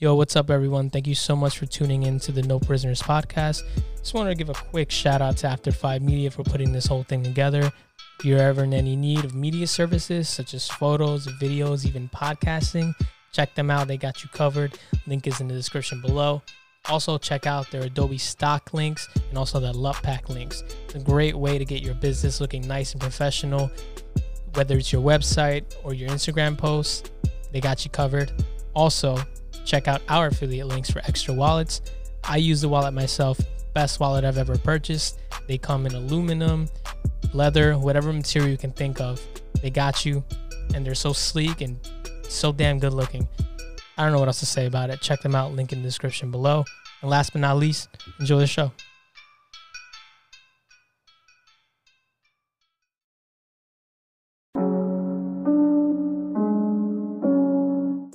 Yo, what's up, everyone? Thank you so much for tuning in to the No Prisoners podcast. Just wanted to give a quick shout out to After Five Media for putting this whole thing together. If you're ever in any need of media services such as photos, videos, even podcasting, check them out. They got you covered. Link is in the description below. Also, check out their Adobe stock links and also their Pack links. It's a great way to get your business looking nice and professional, whether it's your website or your Instagram posts. They got you covered. Also, check out our affiliate links for extra wallets. I use the wallet myself, best wallet I've ever purchased. They come in aluminum, leather, whatever material you can think of. They got you, and they're so sleek and so damn good looking. I don't know what else to say about it. Check them out, link in the description below. And last but not least, enjoy the show.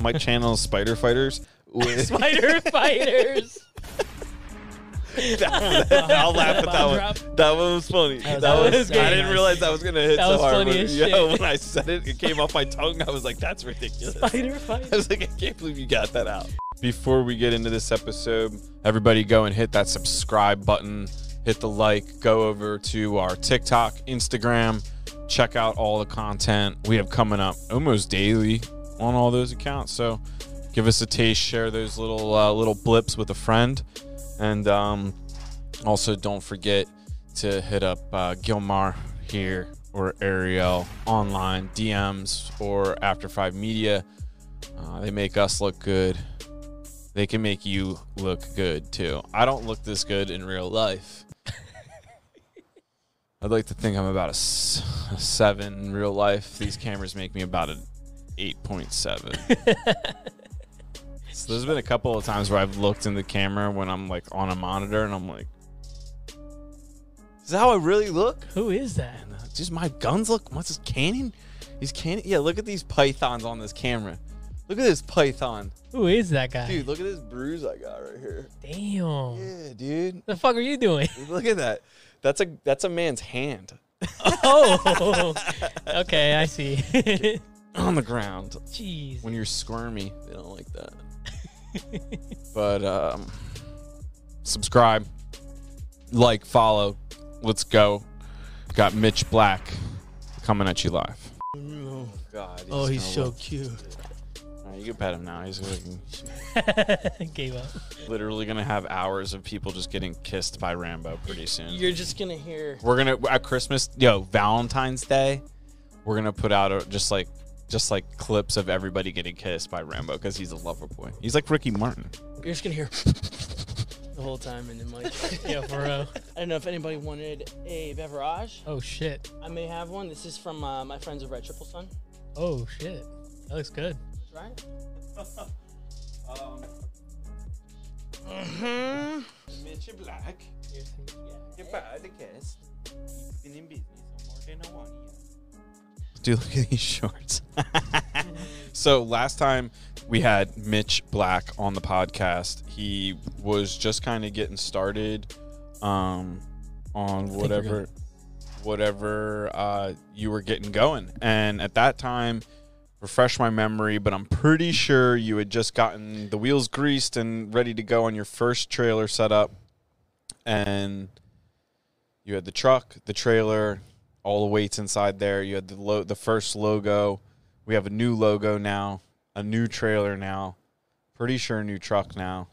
My channel is Spider Fighters. With Spider fighters. I'll laugh at that one. That one was funny. Oh, that That was- was. that was I didn't realize that was gonna hit That so was hard. funny but- as yo, shit. when I said it, it came off my tongue. I was like, "That's ridiculous." Spider I fighters. was like, I can't believe you got that out. Before we get into this episode, everybody go and hit that subscribe button, hit the like, go over to our TikTok, Instagram, check out all the content we have coming up almost daily on all those accounts. So give us a taste, share those little uh, little blips with a friend, and um, also don't forget to hit up uh, Gilmar here or Ariel online DMs or After Five Media. Uh, they make us look good. They can make you look good too. I don't look this good in real life. I'd like to think I'm about a, s- a seven in real life. These cameras make me about a 8.7. so there's been a couple of times where I've looked in the camera when I'm like on a monitor and I'm like, is that how I really look? Who is that? Uh, just my guns look. What's this cannon? He's cannon. Yeah, look at these pythons on this camera. Look at this python. Who is that guy? Dude, look at this bruise I got right here. Damn. Yeah, dude. The fuck are you doing? look at that. That's a that's a man's hand. oh. okay, I see on the ground. Jeez. When you're squirmy, they don't like that. but um, subscribe, like, follow. Let's go. Got Mitch Black coming at you live. Oh God. Oh, he's so cute. All right, you can pet him now. He's looking, Gave up. literally gonna have hours of people just getting kissed by Rambo pretty soon. You're just gonna hear. We're gonna at Christmas, yo, Valentine's Day, we're gonna put out a, just like just like clips of everybody getting kissed by Rambo because he's a lover boy. He's like Ricky Martin. You're just gonna hear the whole time in the like, Yeah, for real. I don't know if anybody wanted a beverage. Oh shit. I may have one. This is from uh, my friends over at Triple Sun. Oh shit. That looks good. That's right. um, Mm-hmm. Mitch Black, your podcast. Been in business for more than one year. Dude, look at these shorts. so last time we had Mitch Black on the podcast, he was just kind of getting started um, on whatever whatever uh, you were getting going. And at that time, refresh my memory, but I'm pretty sure you had just gotten the wheels greased and ready to go on your first trailer setup. And you had the truck, the trailer, all the weights inside there. You had the lo- the first logo. We have a new logo now, a new trailer now. Pretty sure a new truck now,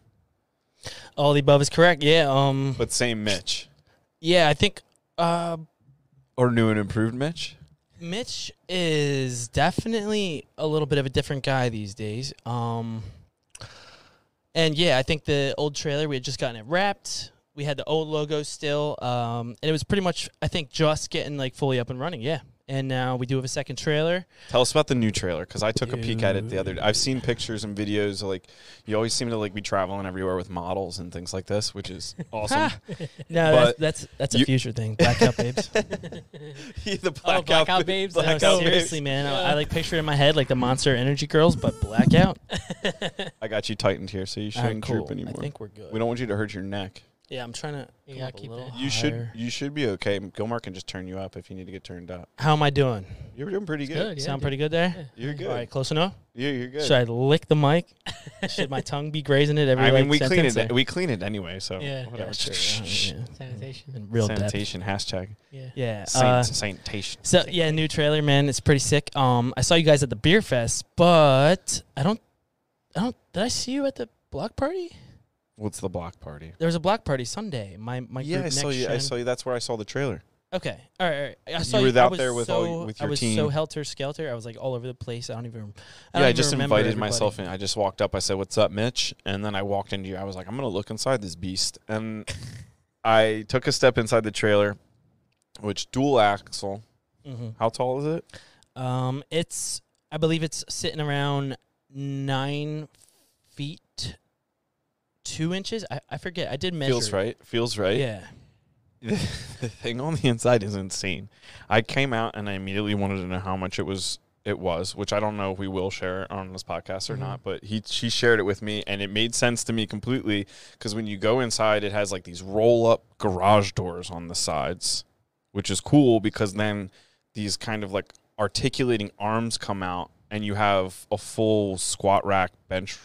All the above is correct. Yeah. Um. but same Mitch Yeah. I think. Uh. or new and improved Mitch. Mitch is definitely a little bit of a different guy these days. Um. And yeah, I think the old trailer we had just gotten it wrapped. We had the old logo still, um, and it was pretty much I think just getting like fully up and running. Yeah, and now we do have a second trailer. Tell us about the new trailer because I took a peek at it the other. day. I've seen pictures and videos. Like you always seem to like be traveling everywhere with models and things like this, which is awesome. No, that's that's, that's a future thing. Blackout babes. the Oh, Blackout Babes? No, Blackout Blackout seriously, man. I, I like picture it in my head like the Monster Energy girls, but blackout. I got you tightened here, so you shouldn't cool. droop anymore. I think we're good. we don't want you to hurt your neck. Yeah, I'm trying to. You come gotta keep it- You should you should be okay. Gilmar can just turn you up if you need to get turned up. How am I doing? You're doing pretty It's good. good. Yeah, Sound dude. pretty good there. Yeah. You're good. All right, close enough. Yeah, you're good. Should I lick the mic? Should my tongue be grazing it every I mean, like, we clean it. or- We clean it anyway. So Yeah. whatever. Yeah, sure. yeah. Sanitation. In real depth. Sanitation hashtag. Yeah. Yeah. San- uh, sanitation. so yeah, new trailer, man. It's pretty sick. Um, I saw you guys at the beer fest, but I don't, I don't. Did I see you at the block party? What's the block party? There was a block party Sunday. My my yeah, group I saw next you. I gen- saw you. That's where I saw the trailer. Okay, all right, all right. I saw were I out was there with so, all- with I your was so helter skelter. I was like all over the place. I don't even. I don't yeah, I even just remember invited everybody. myself in. I just walked up. I said, "What's up, Mitch?" And then I walked into you. I was like, "I'm gonna look inside this beast." And I took a step inside the trailer, which dual axle. Mhm. How tall is it? Um, it's I believe it's sitting around nine feet two inches. I, I forget. I did measure. Feels it. right. Feels right. Yeah. the thing on the inside is insane. I came out and I immediately wanted to know how much it was. It was, which I don't know if we will share on this podcast or Mhm. not, but he she shared it with me and it made sense to me completely because when you go inside, it has like these roll up garage doors on the sides, which is cool because then these kind of like articulating arms come out and you have a full squat rack, bench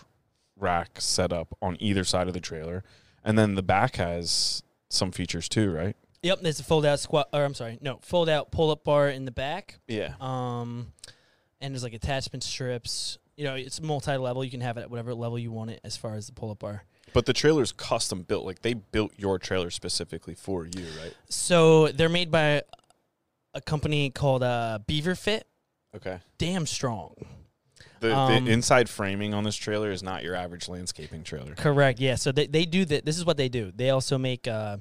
rack set up on either side of the trailer, and then the back has some features too, right? Yep. There's a fold out squat. Or I'm sorry, no fold out pull up bar in the back. Yeah. Um, and there's like attachment strips. You know, it's multi level. You can have it at whatever level you want it as far as the pull up bar. But the trailer's custom built. Like they built your trailer specifically for you, right? So they're made by a company called uh, BeaverFit. Okay. Damn strong. The, Um, the inside framing on this trailer is not your average landscaping trailer. Correct. Yeah. So they, they do that. This is what they do. They also make. Uh,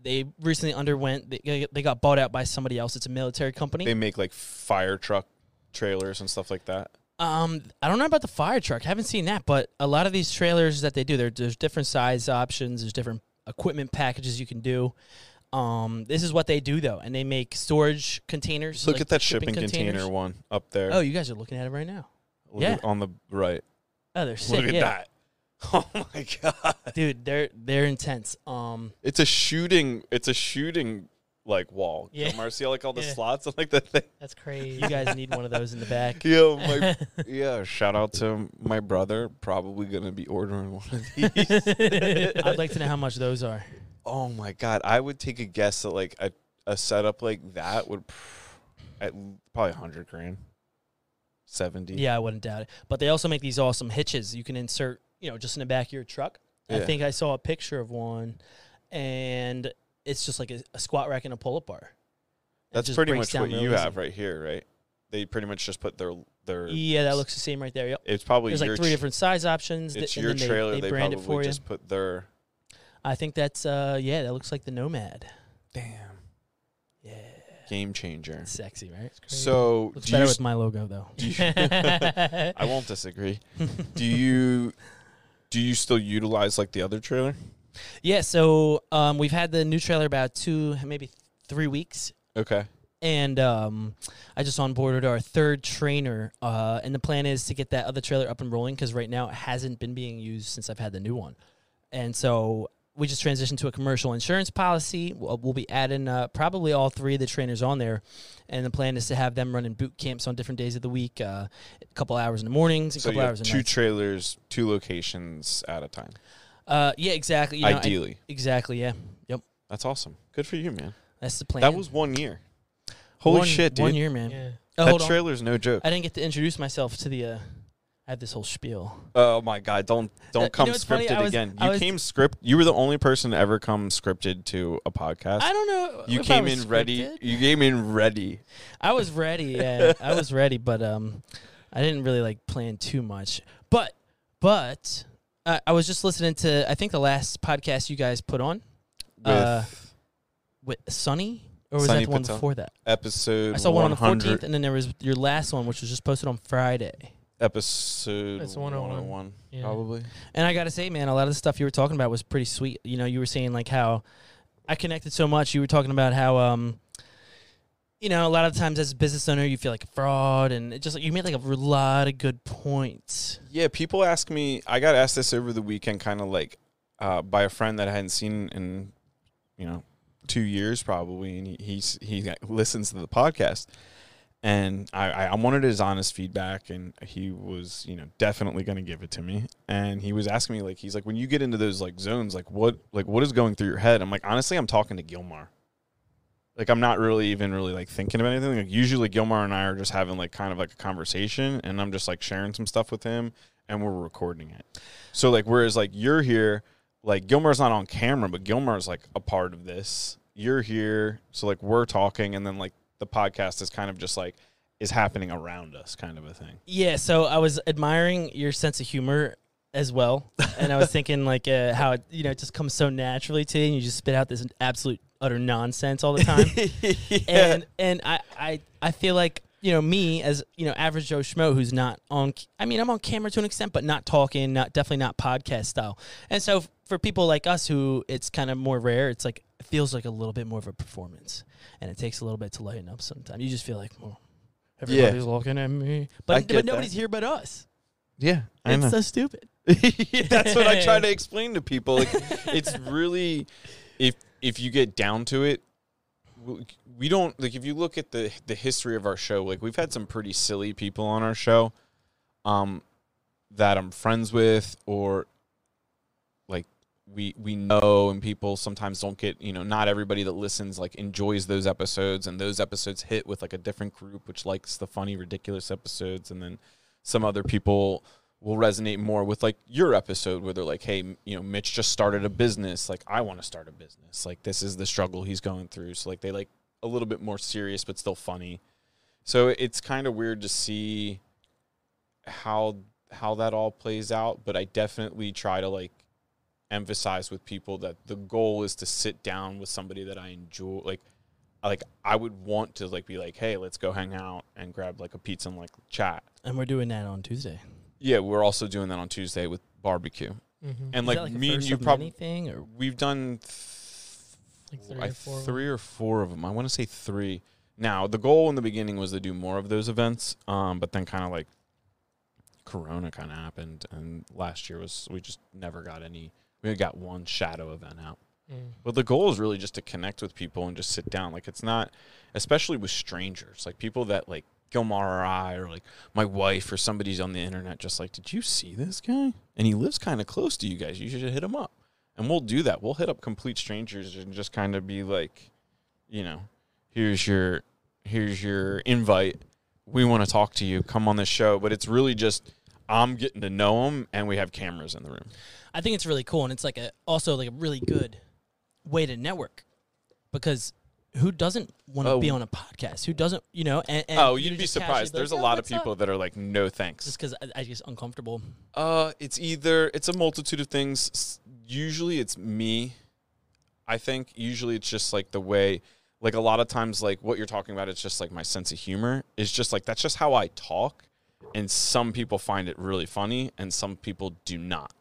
they recently underwent. They, they got bought out by somebody else. It's a military company. They make like fire truck trailers and stuff like that. Um, I don't know about the fire truck. I haven't seen that, but a lot of these trailers that they do, there, there's different size options. There's different equipment packages you can do. Um, this is what they do though, and they make storage containers. Look like at that shipping, containers. container one up there. Oh, you guys are looking at it right now. Look yeah. at- on the right. Oh, they're sick. Look at yeah. that. Oh my god. dude. They're they're intense. Um, It's a shooting it's a shooting like wall. Yeah. Yeah. see like all the Yeah. slots and like the thing. That's crazy. you guys need one of those in the back. Yeah, my yeah, shout out to my brother. Probably gonna be ordering one of these. I'd like to know how much those are. Oh my god, I would take a guess that like a, a setup like that would pr- at probably hundred grand, seventy. Yeah, I wouldn't doubt it. But they also make these awesome hitches you can insert, you know, just in the back of your truck. I think I saw a picture of one, and it's just like a, a squat rack and a pull-up bar. It that's pretty breaks much what you easy. have right here, right? They pretty much just put their their. Yeah, that looks the same right there. Yep. It's probably There's your like three tr- different size options. It's and your then they- trailer. They, They, brand it probably for you. just put their. I think that's uh yeah, that looks like the Nomad. Damn. Game changer. it's sexy, right? So Looks do better you with my logo though. Do you- I won't disagree. do you do you still utilize like the other trailer? yeah, so um, we've had the new trailer about two, maybe three weeks, Okay. and um, I just onboarded our third trainer. Uh, and the plan is to get that other trailer up and rolling because right now it hasn't been being used since I've had the new one, and so we just transitioned to a commercial insurance policy. We'll, we'll be adding uh, probably all three of the trainers on there, and the plan is to have them running boot camps on different days of the week, uh, a couple hours in the mornings, a So couple you hours in two nights. trailers, two locations at a time. uh, yeah, exactly. You know, I- Ideally. exactly. Yeah, yep. That's awesome. Good for you, man. That's the plan. That was one year. Holy One- shit, dude. One year, man. Yeah. Oh, that hold on. trailer's no joke. I didn't get to introduce myself to the. Uh, I had this whole spiel. Oh my god, don't Uh, don't you come know what's funny? I scripted was- again. I You was- came script you were the only person to ever come scripted to a podcast. I don't know. you if I came was in ready. scripted. You came in ready. I was ready. Yeah, I was ready, but um, I didn't really like plan too much. But but uh, I was just listening to I think the last podcast you guys put on With Uh, with Sunny, or was that the one Patel. before that? episode I saw one on the 100 fourteenth, and then there was your last one, which was just posted on Friday. Episode It's 101. 101, Yeah. probably. And I got to say, man, a lot of the stuff you were talking about was pretty sweet. You know, you were saying like how I connected so much. You were talking about how, um, you know, a lot of times as a business owner, you feel like a fraud, and it just like you made like a lot of good points. Yeah, people ask me. I got asked this over the weekend, kind of like uh, by a friend that I hadn't seen in, you know, two years probably, and he he's, he listens to the podcast, and I I wanted his honest feedback, and he was you know definitely going to give it to me, and he was asking me like he's like when you get into those like zones, like what like what is going through your head? I'm like honestly, I'm talking to Gilmar. Like I'm not really even really like thinking of anything. Like usually Gilmar and I are just having like kind of like a conversation, and I'm just like sharing some stuff with him, and we're recording it. So like whereas like you're here like Gilmar's not on camera, but Gilmar's like a part of this. You're here, so like we're talking, and then like the podcast is kind of just like is happening around us, kind of a thing. Yeah, so I was admiring your sense of humor as well, and I was thinking like uh, how it you know it just comes so naturally to you, and you just spit out this absolute utter nonsense all the time. yeah. And and I, I I feel like you know me as you know average Joe schmo who's not on. I mean I'm on camera to an extent, but not talking, not definitely not podcast style. And so for people like us who it's kind of more rare, it's like it feels like a little bit more of a performance, and it takes a little bit to lighten up. Sometimes you just feel like, well, everybody's looking at me, but but nobody's that. here but us. yeah, I It's know. so stupid. That's what I try to explain to people. Like, it's really if if you get down to it, we don't like if you look at the the history of our show. Like, we've had some pretty silly people on our show, um, that I'm friends with, or like we we know, and people sometimes don't get. You know, not everybody that listens like enjoys those episodes, and those episodes hit with like a different group, which likes the funny, ridiculous episodes, and then some other people will resonate more with like your episode where they're like hey you know mitch just started a business. Like i want to start a business. Like this is the struggle he's going through. So like they like a little bit more serious but still funny. So it's kind of weird to see how how that all plays out but i definitely try to like emphasize with people that the goal is to sit down with somebody that i enjoy like like i would want to like be like hey let's go hang out and grab like a pizza and like chat. And we're doing that on Tuesday. Yeah, we're also doing that on Tuesday with barbecue. Mm-hmm. And like, like me and you probably many thing or we've done th- Like three I- or four of three or four of them. I want to say three. Now the goal in the beginning was to do more of those events, um, but then kind of like Corona kind of happened, and last year was we just never got any. We got one shadow event out. Mm. But the goal is really just to connect with people and just sit down. Like it's not, especially with strangers, like people that like Gilmar or I or like my wife or somebody's on the internet, just like, did you see this guy? And he lives kind of close to you guys. You should hit him up. And we'll do that. We'll hit up complete strangers and just kind of be like, you know, here's your here's your invite. We want to talk to you. Come on this show. But it's really just I'm getting to know him, and we have cameras in the room. I think it's really cool, and it's like a also like a really good way to network because who doesn't want to be Oh. on a podcast? Who doesn't, you know? And, and oh, you you'd be surprised. be like, There's a lot of what's up?" people that are like, no thanks. just because I, I get uncomfortable. Uh, it's either it's a multitude of things. Usually, it's me. I think usually it's just like the way, like a lot of times, like what you're talking about. It's just like my sense of humor is just like that's just how I talk, and some people find it really funny, and some people do not.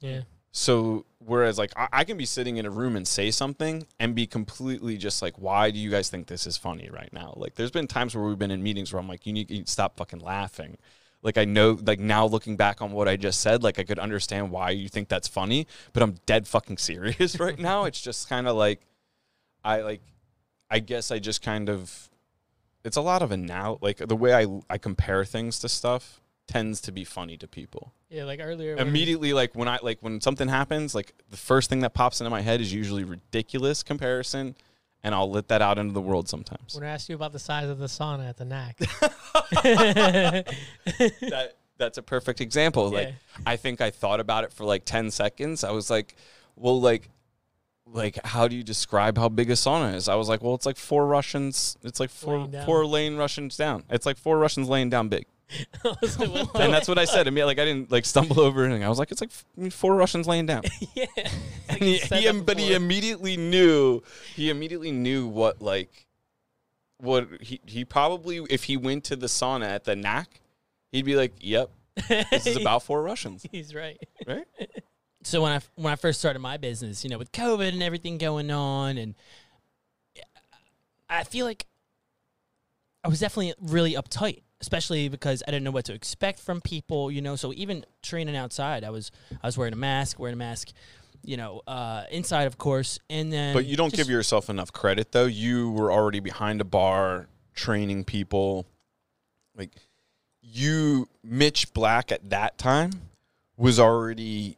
Yeah. So whereas like I, I can be sitting in a room and say something and be completely just like, why do you guys think this is funny right now? Like there's been times where we've been in meetings where I'm like, you need to stop fucking laughing. Like I know like now looking back on what I just said, like I could understand why you think that's funny, but I'm dead fucking serious right now. It's just kind of like I like I guess I just kind of it's a lot of a now like the way I I compare things to stuff tends to be funny to people. Yeah, like earlier. immediately like when i like when something happens like the first thing that pops into my head is usually ridiculous comparison and i'll let that out into the world sometimes. When I asked you about the size of the sauna at the NAC. that that's a perfect example. Like i think i thought about it for like 10 seconds. I was like well like like how do you describe how big a sauna is? I was like well it's like four russians it's like four four lane russians down. It's like four russians laying down big like, and that's what i said. I mean like i didn't like stumble over anything. I was like it's like f- four russians laying down. Yeah. And he, he but he immediately knew he immediately knew what like what he he probably if he went to the sauna at the NAC he'd be like yep this is about four russians. He's right. right? So when I when I first started my business, you know, with COVID and everything going on, and I feel like I was definitely really uptight, especially because I didn't know what to expect from people, you know. So even training outside, I was I was wearing a mask, wearing a mask you know, uh, inside, of course, and then. But you don't just- give yourself enough credit though. You were already behind a bar training people. Like you Mitch Black at that time was already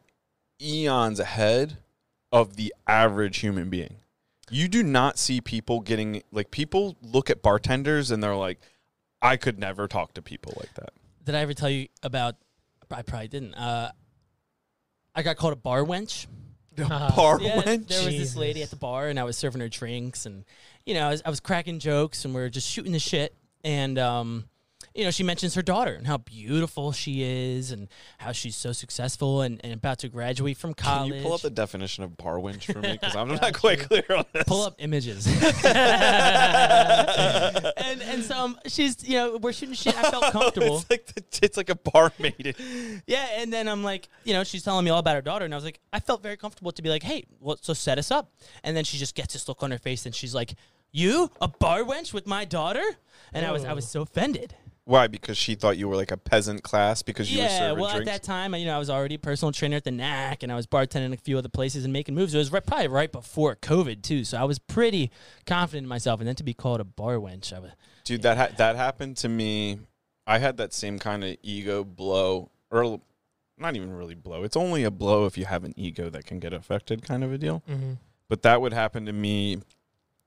eons ahead of the average human being. You do not see people getting like people look at bartenders and they're like I could never talk to people like that. Did I ever tell you about? I probably didn't. Uh, I got called a bar wench. Uh, Bar Yeah, wench? there was this lady at the bar, and I was serving her drinks, and you know, I was, I was cracking jokes, and we were just shooting the shit, and um, you know, she mentions her daughter and how beautiful she is, and how she's so successful and, and about to graduate from college. Can you pull up the definition of bar wench for me? Because I'm not quite you. clear on this. pull up images. and and so um, she's you know we're shooting shit. I felt comfortable. it's like the, it's like a barmaid. Yeah, and then I'm like, you know, she's telling me all about her daughter, and I was like, I felt very comfortable to be like, hey, well, so set us up. And then she just gets this look on her face, and she's like, you a bar wench with my daughter? And I was I was so offended. Why? Because she thought you were like a peasant class because you were yeah, serving well, drinks. at that time, you know, I was already a personal trainer at the NAC, and I was bartending a few other places and making moves. It was right, probably right before COVID too, so I was pretty confident in myself. And then to be called a bar wench, I was, Dude, that ha- that happened to me. I had that same kind of ego blow, or not even really blow. It's only a blow if you have an ego that can get affected, kind of a deal. hmm But that would happen to me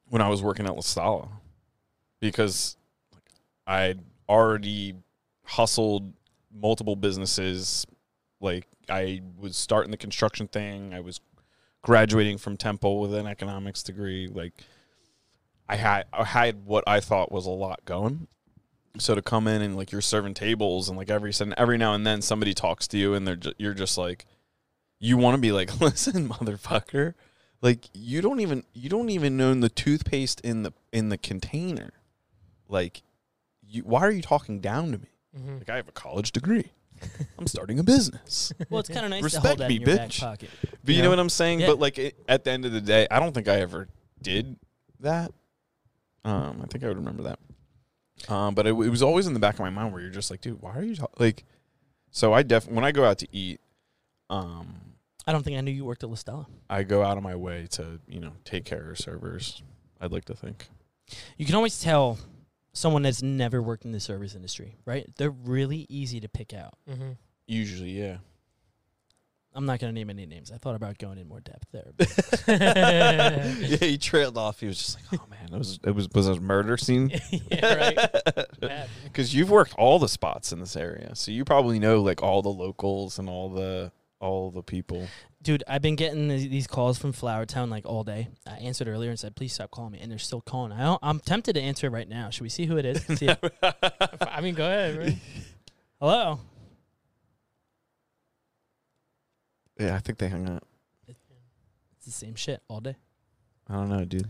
when I was working at La Stalla because I'd already hustled multiple businesses. Like I was starting the construction thing. I was graduating from Temple with an economics degree. Like I had I had what I thought was a lot going. So to come in and like you're serving tables and like every sudden every now and then somebody talks to you and they're ju- you're just like you want to be like listen motherfucker like you don't even you don't even own the toothpaste in the in the container like you why are you talking down to me hmm like i have a college degree i'm starting a business well, it's kind of nice to Respect hold that me, in your back bitch. pocket. but you, You know? know? what i'm saying Yeah. but like it, at the end of the day i don't think i ever did that um i think i would remember that um but it, it was always in the back of my mind where you're just like dude why are you talk-? like so i def when i go out to eat um I don't think I knew you worked at La Stalla. I go out of my way to, you know, take care of servers. I'd like to think. You can always tell someone that's never worked in the service industry, right? They're really easy to pick out. Mm-hmm. Usually, yeah. I'm not going to name any names. I thought about going in more depth there. yeah, he trailed off. He was just like, "Oh man, it was it was was a murder scene." yeah, right. Because you've worked all the spots in this area, so you probably know like all the locals and all the all the people. Dude, I've been getting these calls from Flower Town like all day. I answered earlier and said, "Please stop calling me," and they're still calling. I don't, I'm tempted to answer it right now. Should we see who it is? See if- I mean, go ahead. Right? Hello. Yeah, I think they hung up. It's the same shit all day. I don't know, dude.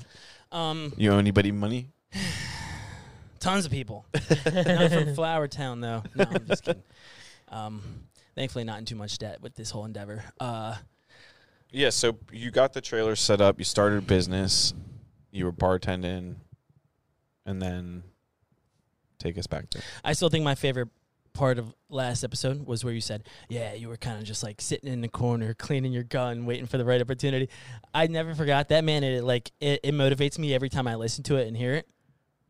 Um, You owe anybody money? tons of people. not from Flower Town though. No, I'm just kidding. Um, thankfully, not in too much debt with this whole endeavor. Uh, Yeah. So you got the trailer set up. You started business. You were bartending, and then take us back there. I still think my favorite part of last episode was where you said, "Yeah, you were kind of just like sitting in the corner, cleaning your gun, waiting for the right opportunity." I never forgot that man. It like it, it motivates me every time I listen to it and hear it.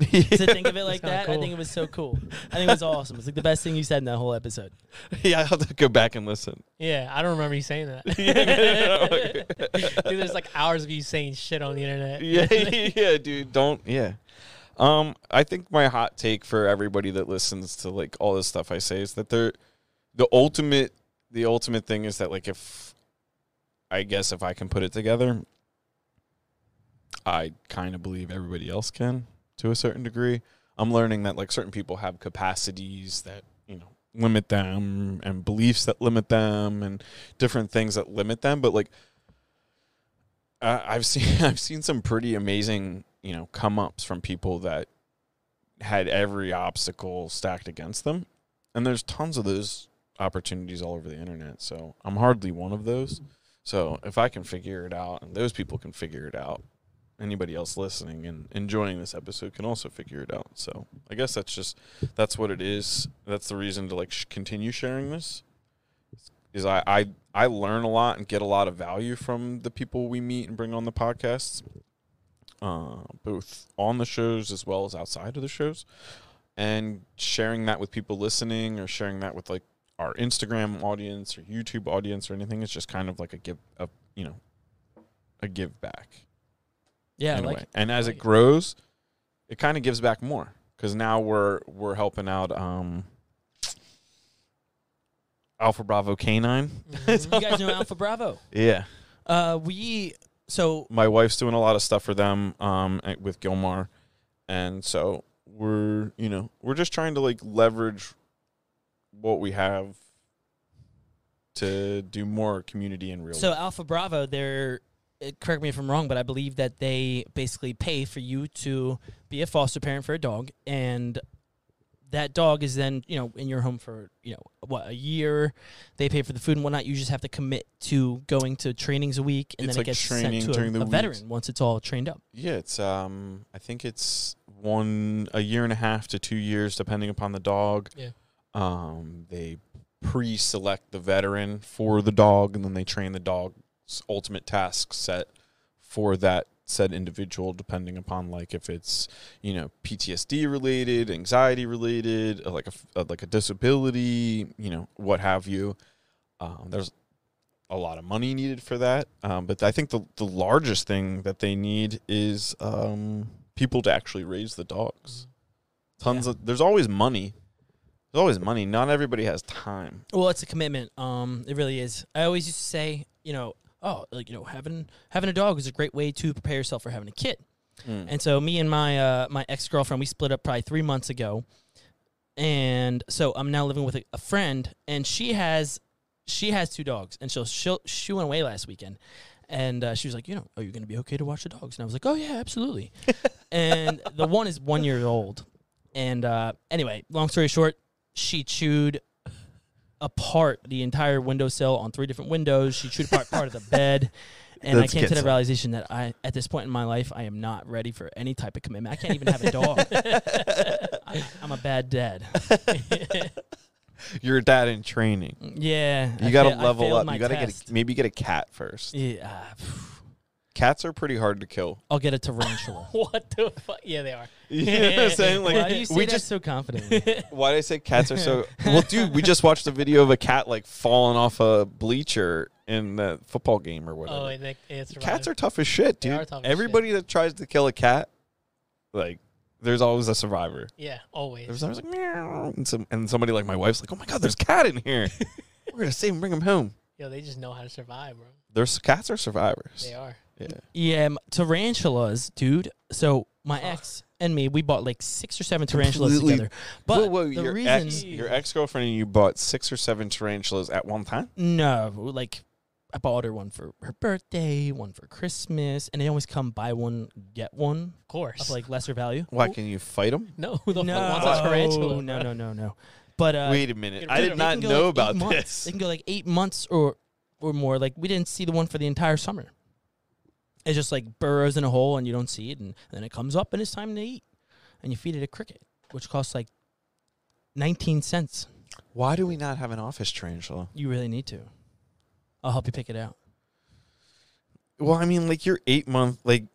to think of it like that, kinda I think it was so cool. I think it was awesome. It's like the best thing you said in that whole episode. yeah, I'll have to go back and listen. Yeah, I don't remember you saying that. Dude, there's like hours of you saying shit on the internet. yeah, yeah, dude. Don't. Yeah. Um, I think my hot take for everybody that listens to like all this stuff I say is that they're the ultimate. The ultimate thing is that like if I guess if I can put it together, I kind of believe everybody else can to a certain degree. I'm learning that like certain people have capacities that you know limit them and beliefs that limit them and different things that limit them, but like I've seen I've seen some pretty amazing you know come ups from people that had every obstacle stacked against them, and there's tons of those opportunities all over the internet. So I'm hardly one of those. So if I can figure it out, and those people can figure it out, anybody else listening and enjoying this episode can also figure it out. So I guess that's just that's what it is. That's the reason to like sh- continue sharing this. is I, I I learn a lot and get a lot of value from the people we meet and bring on the podcasts, uh, both on the shows as well as outside of the shows, and sharing that with people listening or sharing that with like our Instagram audience or YouTube audience or anything. It's just kind of like a give a you know a give back Yeah, in a like. And as it grows, it kind of gives back more because now we're we're helping out um, Alpha Bravo Canine. Mhm. you guys know Alpha Bravo. Yeah, Uh, we so my wife's doing a lot of stuff for them um, at- with Gilmar, and so we're you know we're just trying to like leverage what we have to do more community in real. so life. Alpha Bravo. They're correct me if I'm wrong, but I believe that they basically pay for you to be a foster parent for a dog, and that dog is then you know in your home for you know what a year. They pay for the food and whatnot. You just have to commit to going to trainings a week, and It's then like it gets sent to a, the a veteran once it's all trained up. Yeah, it's um I think it's one a year and a half to two years depending upon the dog. Yeah. Um they pre select the veteran for the dog and then they train the dog's ultimate task set for that said individual depending upon like if it's you know PTSD related, anxiety related, uh, like a uh, like a disability, you know, what have you. Um, there's a lot of money needed for that. Um, but I think the the largest thing that they need is um, people to actually raise the dogs. Tons of there's always money. There's always money. Not everybody has time. Well, it's a commitment. Um, it really is. I always used to say, you know, oh, like you know, having having a dog is a great way to prepare yourself for having a kid. Mm. And so me and my uh, my ex girlfriend we split up probably three months ago, and so I'm now living with a, a friend, and she has she has two dogs, and so she she went away last weekend, and uh, she was like, you know, are you going to be okay to watch the dogs? And I was like, oh yeah, absolutely. and the one is one year old, and uh, anyway, long story short, she chewed apart the entire windowsill on three different windows. She chewed apart part of the bed. And Let's I came to the realization that I, at this point in my life, I am not ready for any type of commitment. I can't even have a dog. I, I'm a bad dad. You're a dad in training. Yeah, You got to level up. You got to get a, maybe get a cat first. Yeah, Cats are pretty hard to kill. I'll get a tarantula. what the fuck? Yeah, they are. You know what I'm saying? Like Why do you say we that just so confidently? Why did I say cats are so? well, dude, we just watched a video of a cat like falling off a bleacher in the football game or whatever. Oh, and they, it's Cats are tough as shit, They dude. are tough as Everybody that tries to kill a cat, like, there's always a survivor. Yeah, always. There's always like meow, and some and somebody like my wife's like, oh my god, there's a cat in here. We're gonna save him, bring him home. Yo, they just know how to survive, bro. There's cats are survivors. They are. Yeah. yeah, m- tarantulas, dude. So my ex and me, we bought like six or seven tarantulas Completely- together. But whoa, whoa, the your reason, ex, your ex girlfriend and you bought six or seven tarantulas at one time. no, like I bought her one for her birthday, one for Christmas, and they always come buy one get one Of course. of like lesser value. Why can you fight them? no, the no, fuck wants a tarantula? no, no, no, no. But uh, Wait a minute, I did of not can go, know like, eight about months. this. They can go like eight months or or more. Like we didn't see the one for the entire summer. It just like burrows in a hole and you don't see it, and then it comes up and it's time to eat, and you feed it a cricket, which costs like nineteen cents. Why do we not have an office tarantula? You really need to. I'll help you pick it out. Well, I mean, like you're eight month. Like,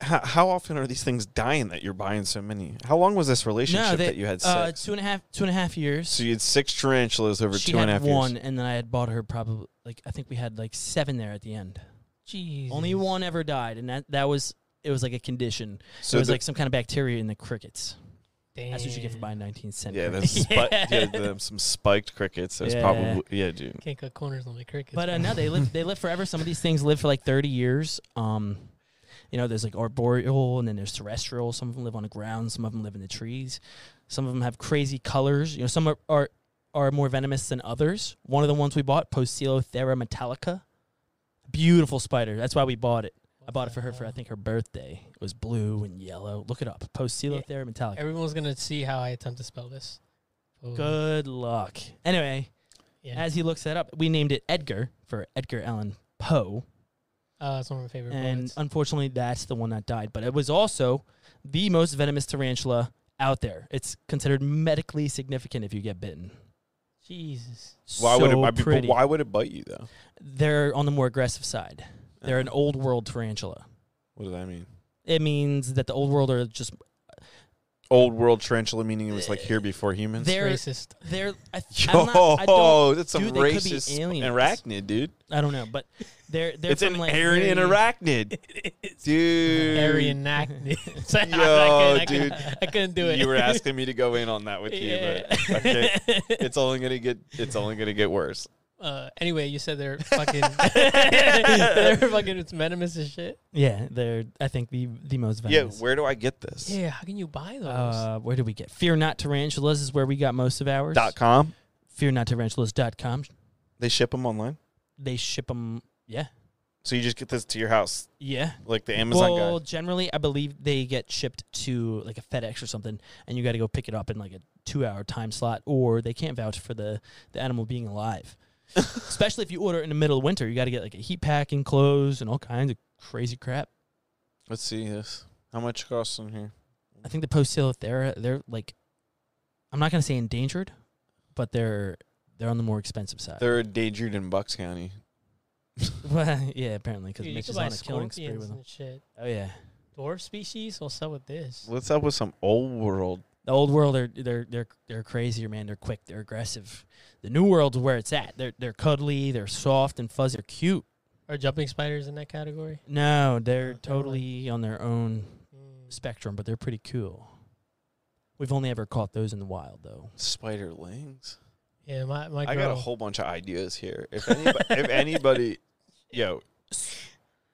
how, how often are these things dying that you're buying so many? How long was this relationship they- that you had Uh, six? two and a half, two and a half years. so you had six tarantulas over she two and a half one, years. and then I had bought her probably like I think we had like seven there at the end. Jeez. Only one ever died, and that that was it was like a condition. So it was the- like some kind of bacteria in the crickets. Damn. That's what you get for buying 19 cent. yeah, crickets. spi- yeah, them some spiked crickets. There's Yeah. probably yeah, dude. Can't cut corners on the crickets. But uh, no, they live. They live forever. Some of these things live for like 30 years. Um, you know, there's like arboreal, and then there's terrestrial. Some of them live on the ground. Some of them live in the trees. Some of them have crazy colors. You know, some are are, are more venomous than others. One of the ones we bought, Poecilotheria metallica, beautiful spider. That's why we bought it. I bought it for her for I think her birthday. It was blue and yellow. Look it up. Poecilotheria metallica. Everyone's gonna see how I attempt to spell this. Oh, Good luck. Anyway, Yeah. as he looks that up, we named it Edgar for Edgar Allan Poe. uh, it's one of my favorite and poets. unfortunately that's the one that died but it was also the most venomous tarantula out there it's considered medically significant if you get bitten Jesus. Why would it? So I mean, but pretty. why would it bite you though? They're on the more aggressive side. They're an Uh, old world tarantula. What does that mean? It means that the old world are just Old world tarantula, meaning it was like here eh, before humans. they're Racist. they're. I, Yo, I'm not, I don't. that's some dude, they could be racist aliens. arachnid, dude. I don't know, but they're they're it's from an like Aryan very- arachnid, dude. Aryan acne. Yo, I, couldn't, I, dude. couldn't, I couldn't do it. You were asking me to go in on that with you, but I can't. it's only gonna get. It's only gonna get worse. Uh, anyway, you said they're fucking. they're fucking. It's venomous as shit. Yeah, they're I think the the most Yeah, venomous. where do I get this? Yeah, how can you buy those? Uh, where do we get? Fear Not Tarantulas is where we got most of ours. Dot com. FearNotTarantulas.com. They ship them online, They ship them. Yeah. so you just get this to your house, Yeah. like the Amazon guy? well, guy. generally, I believe they get shipped to like a FedEx or something, and you got to go pick it up in like a two-hour time slot, or they can't vouch for the the animal being alive. Especially if you order it in the middle of winter, you got to get like a heat pack and clothes and all kinds of crazy crap. Let's see this. How much costs in here? I think the post Poecilotheria, they're like, I'm not gonna say endangered, but they're they're on the more expensive side. They're endangered in Bucks County. well, yeah, apparently because Dude, you Mitch is on a killing spree with them. shit. Oh yeah, Dwarf species. What's up with this? What's up with some old world? The old world are they're they're they're crazier, man. They're quick, they're aggressive. The new world's where it's at. They're they're cuddly, they're soft and fuzzy, they're cute. Are jumping spiders in that category? No, they're Oh, they're like- totally on their own Mm. spectrum, but they're pretty cool. We've only ever caught those in the wild, though. Spiderlings. Yeah, my my I got a whole bunch of ideas here. If anybody, if anybody, yo,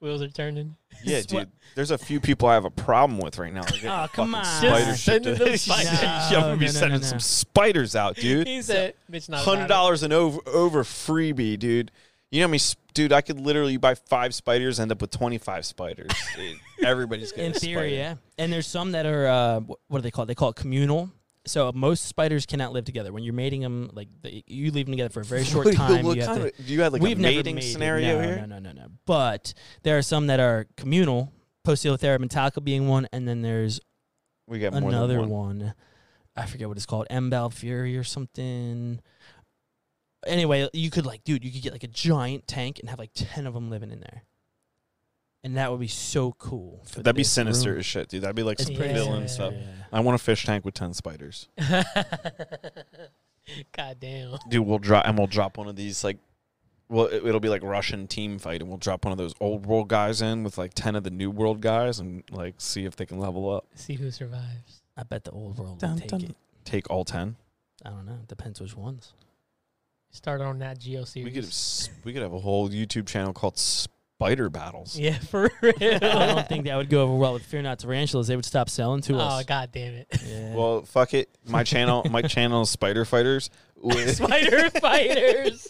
wheels are turning. yeah, dude. There's a few people I have a problem with right now. They're Oh, come on. Spider Just shipped send to- them spiders. No, I'm gonna be no, no, sending no, some spiders out, dude. He said, "Bitch, not Hundred about dollars and over over freebie, dude. You know how many, s- dude? I could literally buy five spiders, end up with twenty five spiders. Dude, Everybody's getting In theory, spider. yeah. And there's some that are uh, wh- what do they call it? They call it communal. So most spiders cannot live together. When you're mating them, like the, you leave them together for a very short time. You have to, of- do you have like we've a never mating mated. scenario no, here? No, no, no, no. But there are some that are communal. Poecilotheria metallica being one, and then there's We got more another one. one. I forget what it's called, Embal Fury or something. Anyway, you could like, dude, you could get like a giant tank and have like ten of them living in there, and that would be so cool. for That'd be sinister room. as shit, dude. That'd be like It's some pretty villain sinister, stuff. Yeah. I want a fish tank with ten spiders, God damn. dude. We'll drop and we'll drop one of these like. Well, it, it'll be like Russian team fight, and we'll drop one of those old world guys in with like ten of the new world guys, and like see if they can level up. See who survives. I bet the old world Dun, would take dun. it. Take all ten. I don't know. Depends which ones. Start on that Geo series. We could s- we could have a whole YouTube channel called Spider Battles. Yeah, for real. I don't think that would go over well with Fear Not Tarantulas. They would stop selling to us. Oh us. god damn it. Yeah. Well, fuck it. My channel, my channel is Spider Fighters. Spider fighters.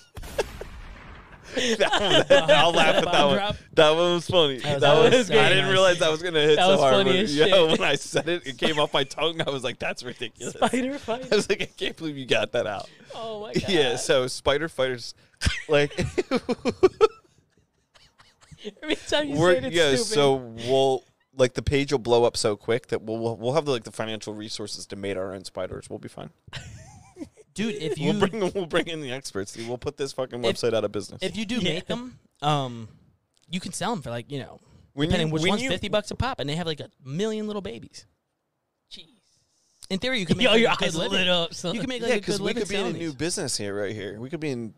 That one- I'll laugh at that Bomb one. drop. That one was funny. That That, was- was, that was I good. didn't realize that was gonna hit That so was hard. funny but- as yeah, shit. when I said it, it came off my tongue. I was like, "That's ridiculous." Spider I fighters. was like, "I can't believe you got that out." Oh my god. Yeah. So Spider Fighters, like, Every time you we're say it, it's yeah. stupid. So we'll like the page will blow up so quick that we'll we'll, we'll have the, like the financial resources to mate our own spiders. We'll be fine. dude, if you We'll bring we'll bring in the experts. We'll put this fucking If- website out of business. if you do Yeah. make them, um, you can sell them for like you know, when depending which when one's fifty bucks a pop, and they have like a million little babies. Jeez. In theory, you could make Yo, like, your a good eyes living. lit up, son. You can make like yeah, because we could be in a new these. business here, right here. We could be in.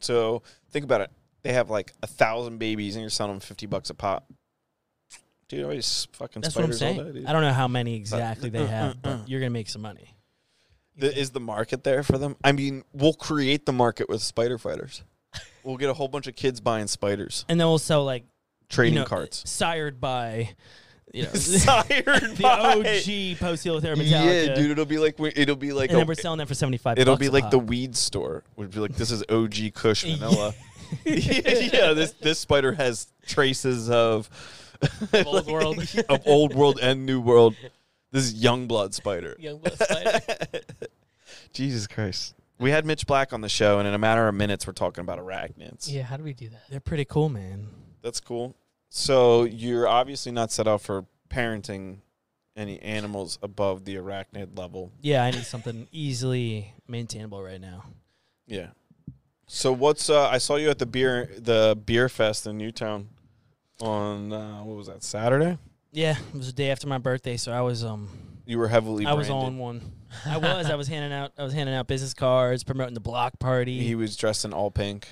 So think about it. They have like a thousand babies, and you're selling them fifty bucks a pop. Dude, I just fucking That's what I'm spiders all saying. day. I don't know how many exactly they uh, uh, have, uh. but you're gonna make some money. The- is the market there for them? I mean, we'll create the market with spider fighters. We'll get a whole bunch of kids buying spiders, And then we'll sell like trading you know, cards. sired by, you know, Sired the by- OG Poecilotheria Metallica. Yeah, dude, it'll be like it'll be like and a- then we're selling them for seventy five. it'll be like the weed store. Would be like this is OG Kush vanilla. yeah, this this spider has traces of Old world. of old world and new world. This is young blood spider. Young blood spider. Jesus Christ. We had Mitch Black on the show, and in a matter of minutes, we're talking about arachnids. yeah, how do we do that? They're pretty cool, man. That's cool. So you're obviously not set up for parenting any animals above the arachnid level. Yeah, I need something easily maintainable right now. Yeah. So what's uh I saw you at the beer the beer fest in Newtown on uh what was that Saturday? Yeah, it was the day after my birthday, so I was um You were heavily I was branded. on one. I was. I was handing out. I was handing out business cards, promoting the block party. He was dressed in all pink.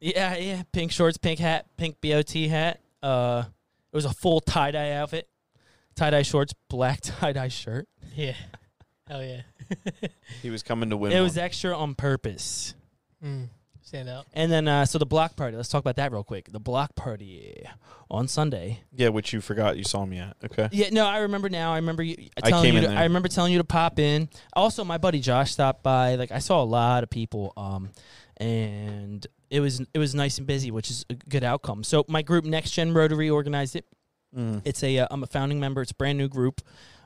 yeah, yeah. Pink shorts, pink hat, pink BOT hat. Uh, it was a full tie dye outfit. Tie dye shorts, black tie dye shirt. Yeah. Hell yeah. He was coming to win. It was extra on purpose. mm. Stand out. And then, uh, so the block party. Let's talk about that real quick. The block party on Sunday. yeah, which you forgot you saw me at. Okay. Yeah, no, I remember now. I remember you I telling came you. in To, there. I remember telling you to pop in. Also, my buddy Josh stopped by. Like, I saw a lot of people, um, and it was it was nice and busy, which is a good outcome. So my group, Next Gen Rotary, organized it. Mm. It's a uh, I'm a founding member. It's a brand new group,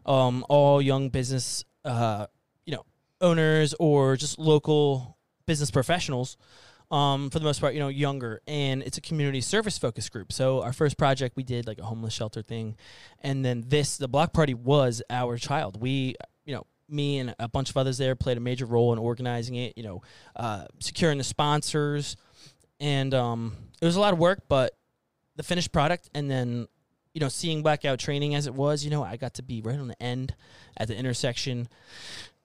um, all young business, uh, you know, owners or just local business professionals. Um, for the most part, you know, younger, and it's a community service focused group. So our first project we did like a homeless shelter thing, and then this the block party was our child. We, you know, me and a bunch of others there played a major role in organizing it. You know, uh, securing the sponsors, and um, it was a lot of work, but the finished product, and then you know, seeing blackout training as it was, you know, I got to be right on the end at the intersection.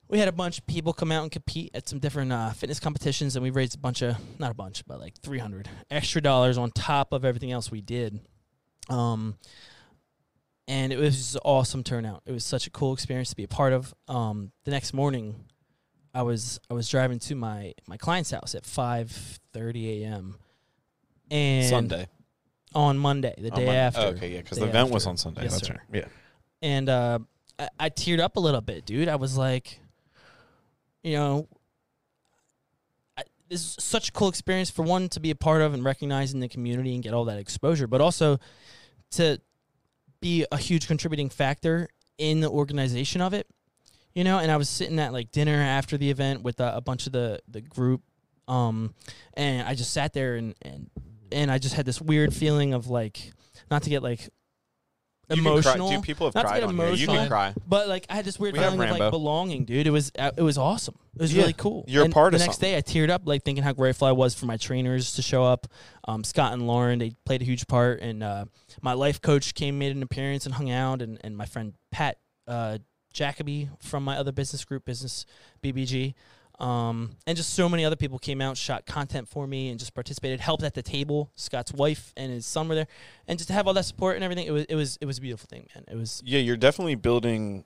We had a bunch of people come out and compete at some different uh, fitness competitions, and we raised a bunch of, not a bunch, but like 300 extra dollars on top of everything else we did. Um, and it was an awesome turnout. It was such a cool experience to be a part of. Um, the next morning, I was I was driving to my my client's house at 5:30 a.m. and Sunday. on Monday, the On day Monday. after. Oh, okay, yeah, because the event was on Sunday. Yes, That's sir. right. Yeah. and uh, I, I teared up a little bit, dude. I was like, you know, this is such a cool experience for one to be a part of and recognize in the community and get all that exposure, but also to be a huge contributing factor in the organization of it. You know, and I was sitting at like dinner after the event with a, a bunch of the the group, um, and I just sat there and and and I just had this weird feeling of like, not to get like emotional. Dude, people have Not to cried get on here. You can cry. But like I had this weird We have feeling of Rambo. like belonging, dude. It was uh, it was awesome. It was Yeah. really cool. You're a and part of the next something. day I teared up like thinking how grateful I was for my trainers to show up. Um, Scott and Lauren they played a huge part, and uh, my life coach came made an appearance and hung out, and and my friend Pat uh, Jacoby from my other business group, Business BBG. Um, and just so many other people came out, shot content for me, and just participated, helped at the table. Scott's wife and his son were there, and just to have all that support and everything, it was it was it was a beautiful thing, man. It was Yeah, you're definitely building.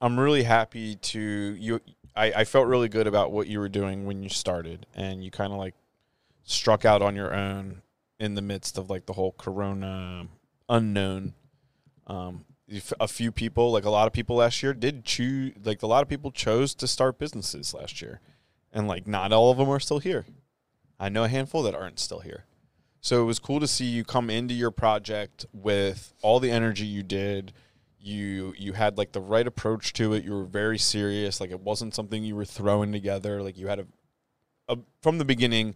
I'm really happy to you. I, I felt really good about what you were doing when you started, and you kind of like struck out on your own in the midst of like the whole Corona unknown. Um, a few people, like a lot of people last year, did choose. Like a lot of people chose to start businesses last year, and like not all of them are still here. I know a handful that aren't still here. So it was cool to see you come into your project with all the energy you did. You you had like the right approach to it. You were very serious. Like it wasn't something you were throwing together. Like you had a, a from the beginning.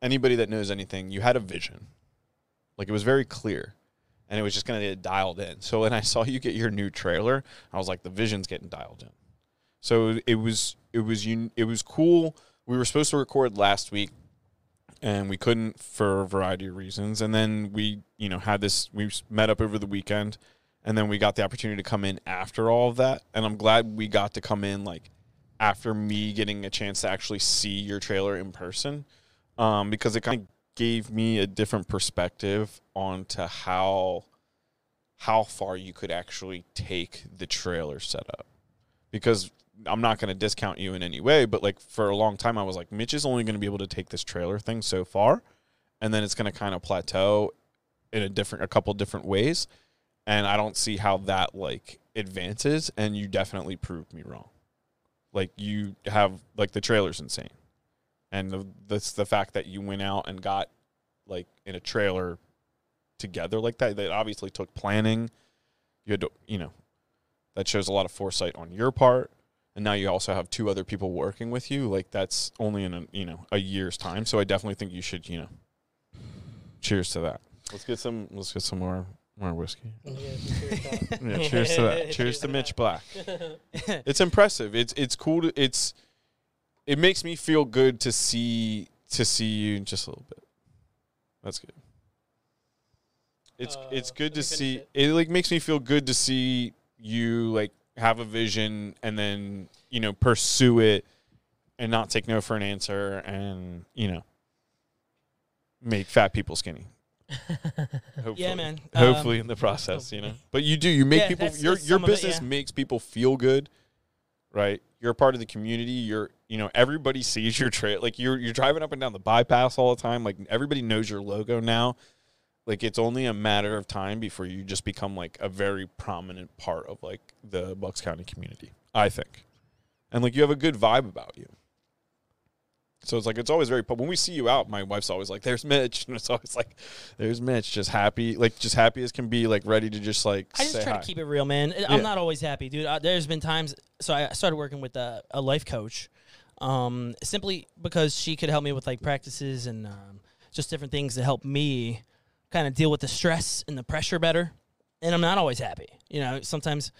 Anybody that knows anything, you had a vision. Like it was very clear, and it was just gonna get dialed in. So when I saw you get your new trailer, I was like, the vision's getting dialed in. So it was it was it was cool. We were supposed to record last week and we couldn't for a variety of reasons. And then we, you know, had this. We met up over the weekend, and then we got the opportunity to come in after all of that. And I'm glad we got to come in like after me getting a chance to actually see your trailer in person, um, because it kind of gave me a different perspective onto how how far you could actually take the trailer setup. Because I'm not going to discount you in any way, but like for a long time, I was like, Mitch is only going to be able to take this trailer thing so far, and then it's going to kind of plateau in a different, a couple different ways, and I don't see how that like advances. And you definitely proved me wrong. Like you have like the trailer's insane, and the, that's the fact that you went out and got like in a trailer together like that. That obviously took planning. You had to, you know, that shows a lot of foresight on your part. And now you also have two other people working with you. Like that's only in a you know a year's time. So i definitely think you should you know cheers to that. Let's get some let's get some more more whiskey. Yeah cheers to that. Cheers to mitch black. It's impressive. It's it's cool to, it's it makes me feel good to see to see you just a little bit. That's good. It's Uh, it's good to see. it. It like makes me feel good to see you like have a vision and then you know pursue it and not take no for an answer and you know make fat people skinny. Hopefully. Yeah, man. Hopefully Um, in the process, you know. But you do. You make Yeah, people. Your your of it, business yeah. makes people feel good, right? You're a part of the community. You're you know everybody sees your trail. Like you're you're driving up and down the bypass all the time. Like everybody knows your logo now. Like it's only a matter of time before you just become like a very prominent part of like the Bucks County community. I think, and like you have a good vibe about you. So it's like it's always very. When we see you out, my wife's always like, "There's Mitch," and it's always like, "There's Mitch," just happy, like just happy as can be, like ready to just like. I just try hi. to keep it real, man. I'm Yeah. not always happy, dude. Uh, there's been times. So I started working with a, a life coach, um, simply because she could help me with like practices and um, just different things to help me kind of deal with the stress and the pressure better. And I'm not always happy. You know, sometimes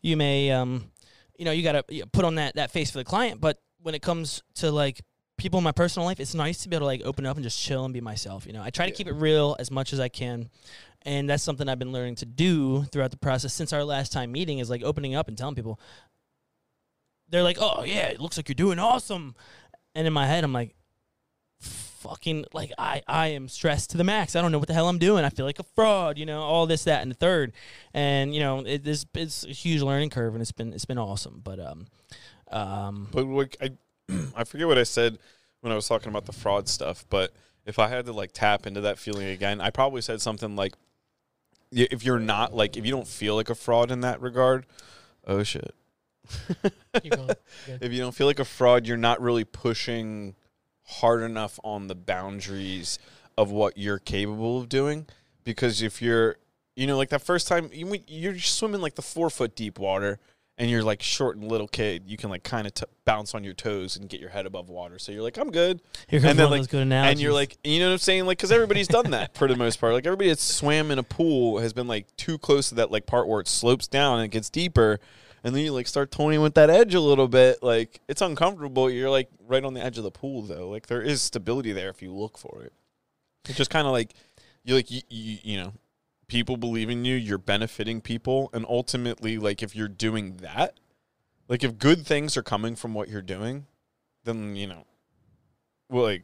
you may, um, you know, you got to put on that that face for the client. But when it comes to like people in my personal life, it's nice to be able to like open up and just chill and be myself. You know, I try to Yeah. keep it real as much as I can and that's something I've been learning to do throughout the process since our last time meeting is like opening up and telling people they're like, "Oh yeah, it looks like you're doing awesome," and in my head I'm like, "Fucking like I I am stressed to the max. I don't know what the hell I'm doing. I feel like a fraud, you know, all this that and the third, and you know it this it's a huge learning curve and it's been it's been awesome, but um um But like I, I forget what I said when I was talking about the fraud stuff. But if I had to like tap into that feeling again, I probably said something like, "If you're not like, if you don't feel like a fraud in that regard, oh shit." Keep going. If you don't feel like a fraud, you're not really pushing hard enough on the boundaries of what you're capable of doing. Because if you're, you know, like that first time you, you're swimming like the four foot deep water and you're like short and little kid, you can like kind of t- bounce on your toes and get your head above water. So you're like, I'm good. here comes and then, one like- of those good analogies. And you're like, you know what I'm saying? Like, because everybody's done that for the most part. Like, everybody that's swam in a pool has been like too close to that like part where it slopes down and it gets deeper. And then you like start toying with that edge a little bit. Like, it's uncomfortable. You're like right on the edge of the pool, though. Like, there is stability there if you look for it. It's just kind of like, you like, you, you, you know, people believe in you, you're benefiting people. And ultimately, like, if you're doing that, like, if good things are coming from what you're doing, then, you know, well, like,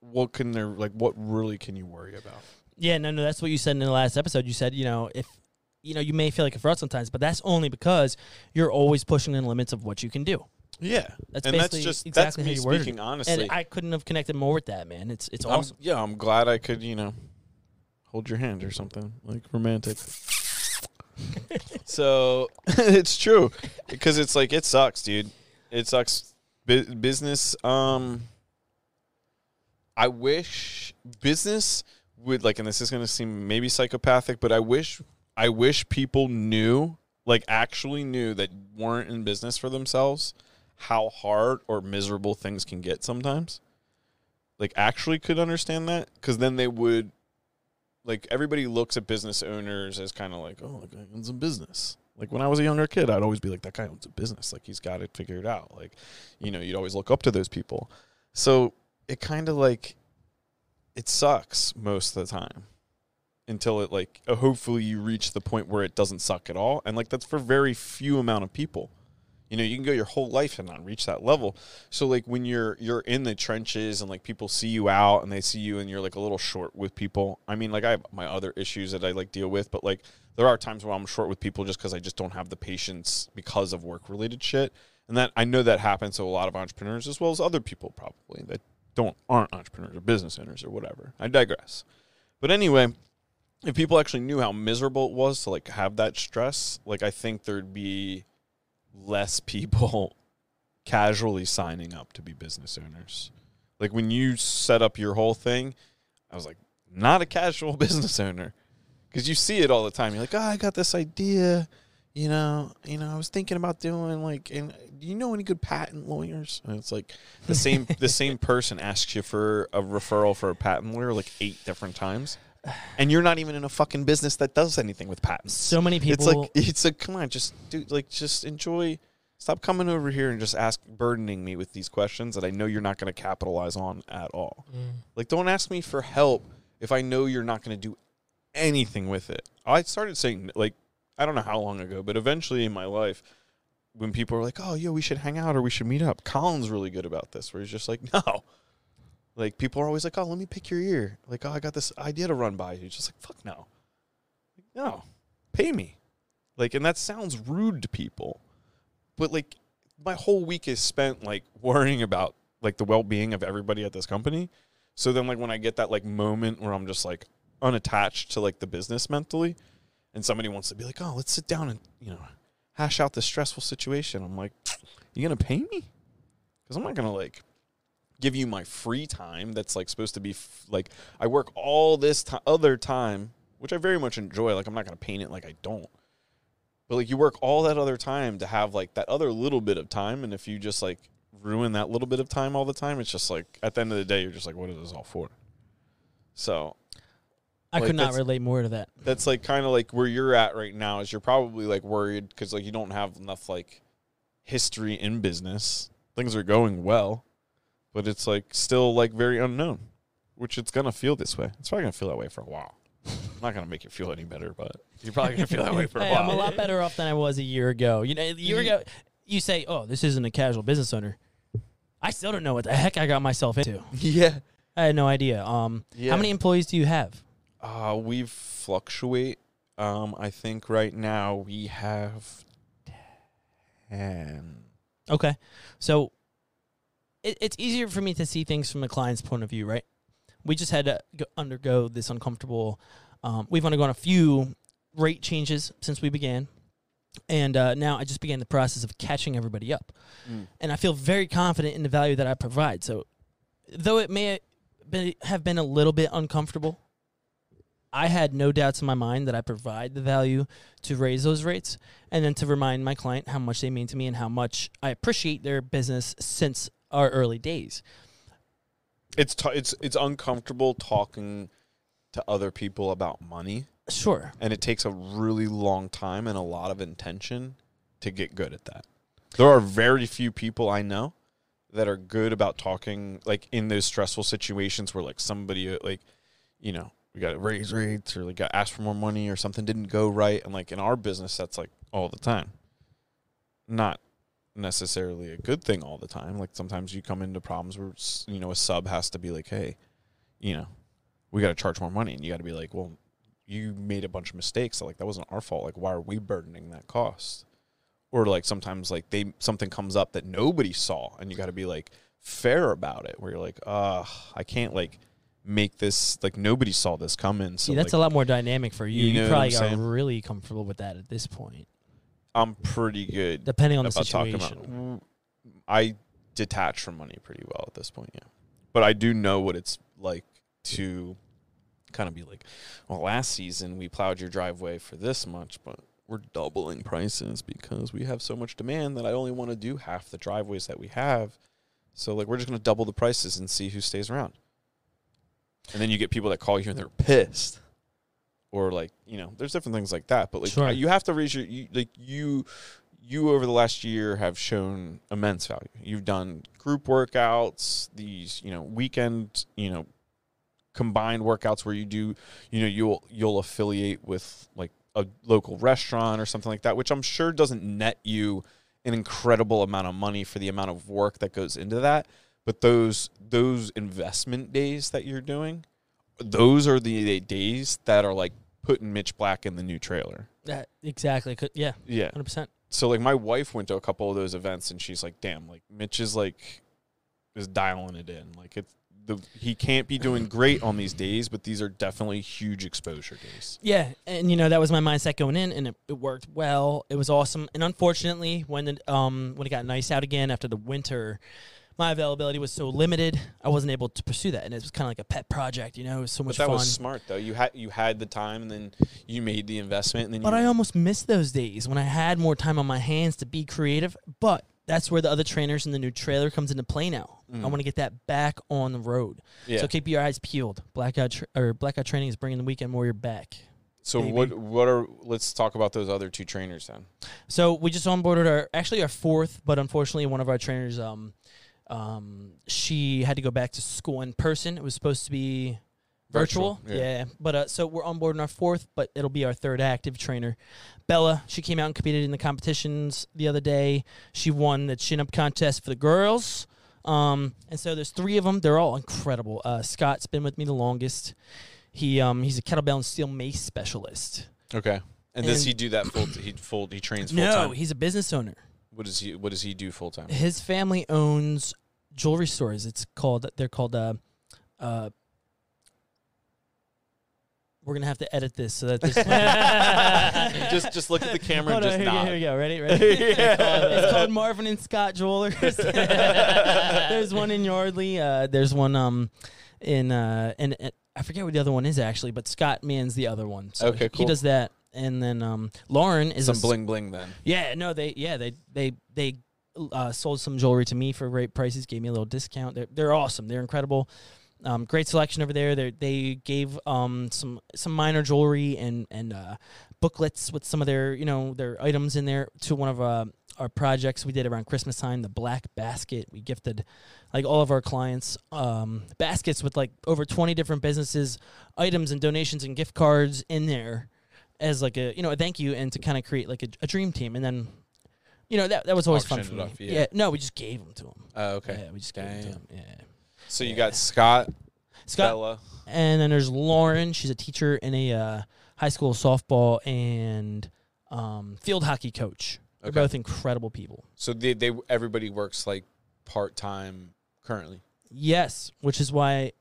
what can there like what really can you worry about Yeah, no, no, that's what you said in the last episode. You said, you know, if you know, you may feel like a fraud sometimes, but that's only because you're always pushing the limits of what you can do. yeah That's and that's basically just exactly that's me speaking honestly And I couldn't have connected more with that, man. It's it's I'm- awesome. yeah i'm glad i could you know hold your hand or something like romantic so it's true because it's like it sucks dude it sucks Bu- business um i wish business would like and this is going to seem maybe psychopathic but i wish i wish people knew like actually knew that weren't in business for themselves how hard or miserable things can get sometimes. Like actually could understand that because then they would like everybody looks at business owners as kind of like oh that guy owns a business. Like when i was a younger kid i'd always be like that guy owns a business. Like he's got it figured out. Like you know you'd always look up to those people. So it kind of like it sucks most of the time until it like uh, hopefully you reach the point where it doesn't suck at all. And like that's for very few amount of people. You know you can go your whole life and not reach that level. So like when you're you're in the trenches and like people see you out and they see you and you're like a little short with people. I mean like i have my other issues that i like deal with but like there are times where i'm short with people just because i just don't have the patience because of work related shit. And that i know that happens to a lot of entrepreneurs as well as other people probably that don't aren't entrepreneurs or business owners or whatever. I digress. But anyway if people actually knew how miserable it was to like have that stress like i think there'd be less people casually signing up to be business owners. Like when you set up your whole thing, I was like, not a casual business owner, because you see it all the time. You're like, oh, I got this idea, you know, you know, I was thinking about doing like, and uh, do you know any good patent lawyers? And it's like the same the same person asks you for a referral for a patent lawyer like eight different times, and you're not even in a fucking business that does anything with patents. So many people It's like it's like come on, just do like just enjoy Stop coming over here and just ask burdening me with these questions that I know you're not going to capitalize on at all. Mm. Like, don't ask me for help if I know you're not going to do anything with it. I started saying, like, I don't know how long ago, but eventually in my life, when people are like, oh, yo, we should hang out or we should meet up, Colin's really good about this, where he's just like, no. Like, people are always like, oh, let me pick your ear. Like, oh, I got this idea to run by. you." just like, fuck no. No, pay me. Like, and that sounds rude to people, but like, my whole week is spent like worrying about like the well-being of everybody at this company. So then like when I get that like moment where I'm just like unattached to like the business mentally and somebody wants to be like, "Oh, let's sit down and, you know, hash out this stressful situation." I'm like, "You going to pay me?" Cuz I'm not going to like give you my free time that's like supposed to be f- like I work all this ti other time, which I very much enjoy. Like I'm not going to paint it like I don't. But like you work all that other time to have like that other little bit of time and if you just like ruin that little bit of time all the time, it's just like at the end of the day you're just like what is this all for? So, I Like, could not relate more to that. that's like kind of like where you're at right now is you're probably like worried because like you don't have enough like history in business things are going well but it's like still like very unknown which it's gonna feel this way it's probably gonna feel that way for a while i'm not gonna make it feel any better but you're probably gonna feel that way for a Hey, I'm a lot better off than I was a year ago. You know, a year ago, you say, "Oh, this isn't a casual business owner." I still don't know what the heck I got myself into. yeah I had no idea. Um, Yeah. how many employees do you have? uh we fluctuate um i think right now we have 10 Okay, so it, it's easier for me to see things from a client's point of view, right? We just had to go, undergo this uncomfortable. Um, we've undergone a few rate changes since we began, and uh, now I just began the process of catching everybody up. Mm. and I feel very confident in the value that I provide. So, though it may be, have been a little bit uncomfortable, I had no doubts in my mind that I provide the value to raise those rates, and then to remind my client how much they mean to me and how much I appreciate their business since our early days. it's t- it's it's uncomfortable talking to other people about money Sure, and it takes a really long time and a lot of intention to get good at that. There are very few people I know that are good about talking like in those stressful situations where like somebody uh, like you know we got to raise rates or like got asked for more money or something didn't go right and like in our business that's like all the time. Not necessarily a good thing all the time. Like sometimes you come into problems where you know a sub has to be like, "Hey, you know, we got to charge more money." And you got to be like, "Well, you made a bunch of mistakes. So like that wasn't our fault. Like why are we burdening that cost? Or like sometimes like they something comes up that nobody saw and you got to be like fair about it where you're like, "Uh, I can't like make this like nobody saw this coming." So See, that's like, a lot more dynamic for you. You You, know probably are really comfortable with that at this point, I'm pretty good depending on the situation. about I detach from money pretty well at this point, yeah. But I do know what it's like to kind of be like, well, last season we plowed your driveway for this much, but we're doubling prices because we have so much demand that I only want to do half the driveways that we have. So like we're just going to double the prices and see who stays around. And then you get people that call you and they're pissed. Or like, you know, there's different things like that, but like Sure. you have to raise your you, like you you over the last year have shown immense value. You've done group workouts, these, you know, weekend, you know, combined workouts where you do, you know, you'll you'll affiliate with like a local restaurant or something like that, which I'm sure doesn't net you an incredible amount of money for the amount of work that goes into that. But those those investment days that you're doing, those are the days that are like putting Mitch Black in the new trailer. That exactly. Yeah, Yeah hundred percent. so like my wife went to a couple of those events and she's like, damn, like Mitch is like is dialing it in. Like it's the he can't be doing great on these days, but these are definitely huge exposure days. Yeah, and you know that was my mindset going in, and it, it worked well. It was awesome, and unfortunately, when it, um when it got nice out again after the winter, my availability was so limited, I wasn't able to pursue that, and it was kind of like a pet project. You know, it was so much. But that fun. was smart though. You had you had the time and then you made the investment and then But I almost missed those days when I had more time on my hands to be creative. But that's where the other trainers and the new trailer comes into play now. I Mm. want to get that back on the road. yeah. So keep your eyes peeled. Blackout tra- or Blackout Training is bringing the Weekend Warrior back. So Maybe. what what are let's talk about those other two trainers then. So we just onboarded our actually our fourth, but unfortunately one of our trainers um um she had to go back to school in person. It was supposed to be virtual. Virtual, yeah. yeah. But uh, so we're onboarding our fourth, but it'll be our third active trainer. Bella, she came out and competed in the competitions the other day. She won the chin up contest for the girls. Um, and so there's three of them. They're all incredible. Uh, Scott's been with me the longest. He um he's a kettlebell and steel mace specialist. Okay. And, does he do that full? He full. He trains full time? No, time. he's a business owner. What does he? What does he do full time? his family owns jewelry stores. It's called they're called uh uh we're gonna have to edit this so that this just just look at the camera Hold and on, just here, we go, nod. here we go. Ready? Ready? it's called Marvin and Scott Jewelers. there's one in Yardley. Uh, there's one um in uh and, and I forget what the other one is actually, but Scott Mann's the other one. So Okay, he- cool. He does that, and then um Lauren is a Some s- bling bling then. yeah, no, they yeah they they they uh, sold some jewelry to me for great prices. Gave me a little discount. They're they're awesome. They're incredible. Um, great selection over there. They they gave um some some minor jewelry and and uh, booklets with some of their you know their items in there to one of uh, our projects we did around Christmas time. The black basket we gifted like all of our clients um, baskets with like over twenty different businesses items and donations and gift cards in there as like a you know a thank you and to kind of create like a, a dream team and then you know that that was always fun for Auctioned me. off, yeah. yeah. no, we just gave them to him. Oh, okay. Yeah, we just gave them to Damn. him. Yeah. So you got Scott, Scott Bella. and then there's Lauren. She's a teacher and a uh, high school softball and um, field hockey coach. They're Okay. both incredible people. So they they everybody works like part time currently. Yes, which is why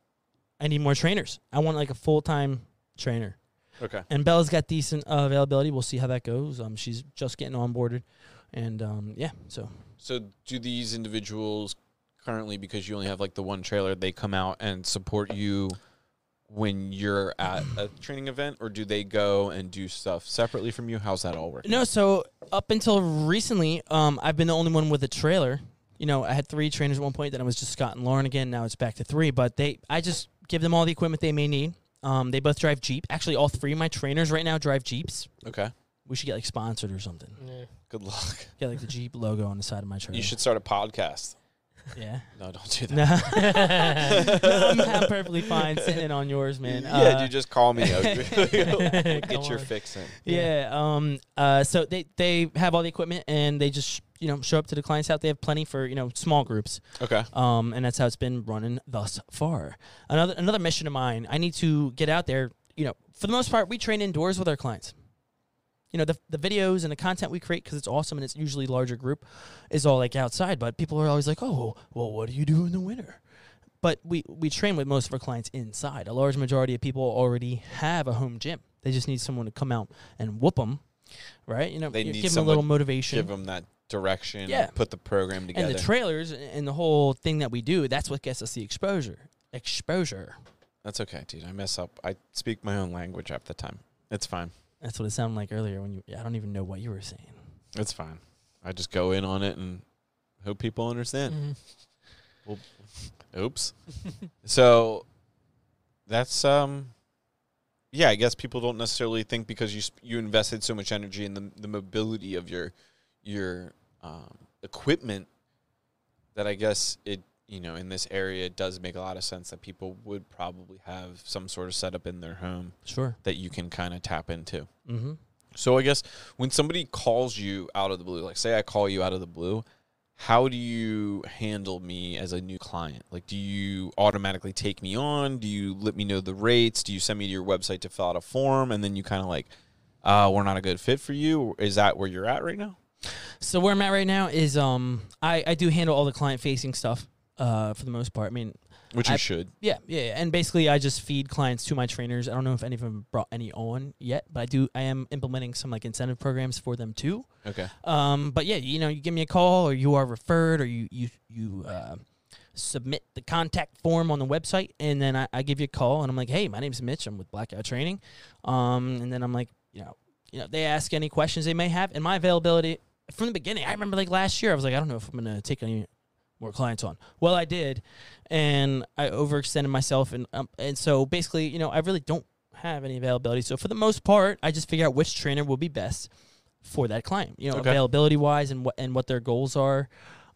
I need more trainers. I want like a full time trainer. Okay. And Bella's got decent uh, availability. We'll see how that goes. Um, she's just getting onboarded, and um, yeah. So So do these individuals currently because you only have like the one trailer, they come out and support you when you're at a training event or do they go and do stuff separately from you? How's that all work? no. So up until recently, um, I've been the only one with a trailer. You know, I had three trainers at one point. Then it was just Scott and Lauren again. Now it's back to three. But they, I just give them all the equipment they may need. Um, they both drive Jeep. Actually, all three of my trainers right now drive Jeeps. Okay. We should get like sponsored or something. Yeah. Good luck. Get like the Jeep logo on the side of my trailer. You should start a podcast. Yeah. No, don't do that. No, no I'm, I'm perfectly fine sitting on yours, man. Yeah, Uh, dude, just call me. Get your on. fix in. Yeah. Um. Uh. So they they have all the equipment and they just you know show up to the client's house. They have plenty for you know small groups. Okay. Um. And that's how it's been running thus far. Another another mission of mine. I need to get out there. You know, for the most part, we train indoors with our clients. You know, the the videos and the content we create because it's awesome and it's usually larger group, is all like outside. But people are always like, oh, well, what do you do in the winter? But we we train with most of our clients inside. A large majority of people already have a home gym. They just need someone to come out and whoop them, right? You know, They you need give them a little motivation. Give them that direction. Yeah. Put the program together. and the trailers and the whole thing that we do, that's what gets us the exposure. Exposure. That's okay, dude. I mess up. I speak my own language half the time. It's fine. That's what it sounded like earlier when you. I don't even know what you were saying. It's fine. I just go in on it and hope people understand. Mhm. Oops. so that's um yeah, I guess people don't necessarily think because you sp- you invested so much energy in the the mobility of your your um, equipment that I guess it you know in this area it does make a lot of sense that people would probably have some sort of setup in their home Sure. that you can kind of tap into. Mm-hmm. So I guess when somebody calls you out of the blue, like say I call you out of the blue, how do you handle me as a new client? Like, do you automatically take me on? Do you let me know the rates? Do you send me to your website to fill out a form, and then you kind of like, uh, we're not a good fit for you? Is that where you're at right now? So where I'm at right now is um I I do handle all the client facing stuff uh for the most part. I mean Which you I- should. yeah yeah yeah. and basically I just feed clients to my trainers. I don't know if any of them brought any on yet, but I do I am implementing some like incentive programs for them too. Okay. Um, but yeah, you know, you give me a call or you are referred or you you you uh, submit the contact form on the website and then I, I give you a call and I'm like, hey, my name's Mitch. I'm with Blackout Training. Um, and then I'm like, you know, you know, they ask any questions they may have and my availability from the beginning. I remember like last year, I was like, I don't know if I'm gonna take any more clients on. Well, I did, and I overextended myself, and um, and so basically, you know, I really don't have any availability. So for the most part, I just figure out which trainer will be best for that client. You know, Okay. availability wise and what and what their goals are,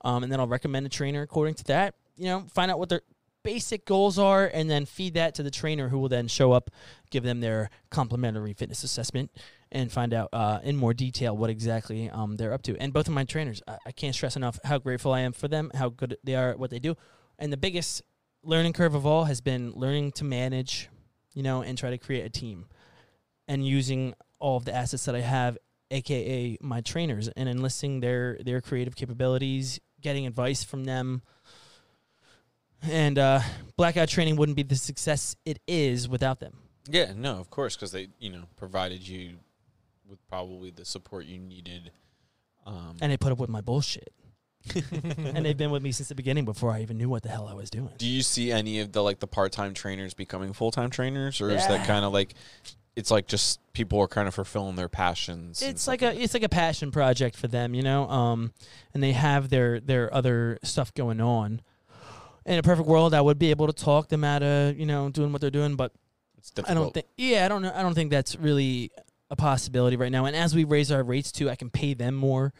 um, and then I'll recommend a trainer according to that. You know, find out what their basic goals are, and then feed that to the trainer, who will then show up, give them their complimentary fitness assessment, and find out uh, in more detail what exactly um, they're up to. And both of my trainers, I, I can't stress enough how grateful I am for them, how good they are at what they do. And the biggest learning curve of all has been learning to manage, you know, and try to create a team, and using all of the assets that I have, aka my trainers, and enlisting their their creative capabilities, getting advice from them. And uh, blackout training wouldn't be the success it is without them. Yeah, no, of course, because they, you know, provided you with probably the support you needed. Um, and they put up with my bullshit. and they've been with me since the beginning before I even knew what the hell I was doing. do you see any of the like the part time trainers becoming full time trainers, or is that kind of like it's like just people are kind of fulfilling their passions? It's like a it's like a passion project for them, you know. Um, and they have their their other stuff going on. In a perfect world, I would be able to talk them out of you know doing what they're doing, but it's I don't think. Yeah, I don't know. I don't think that's really a possibility right now. And as we raise our rates too, I can pay them more,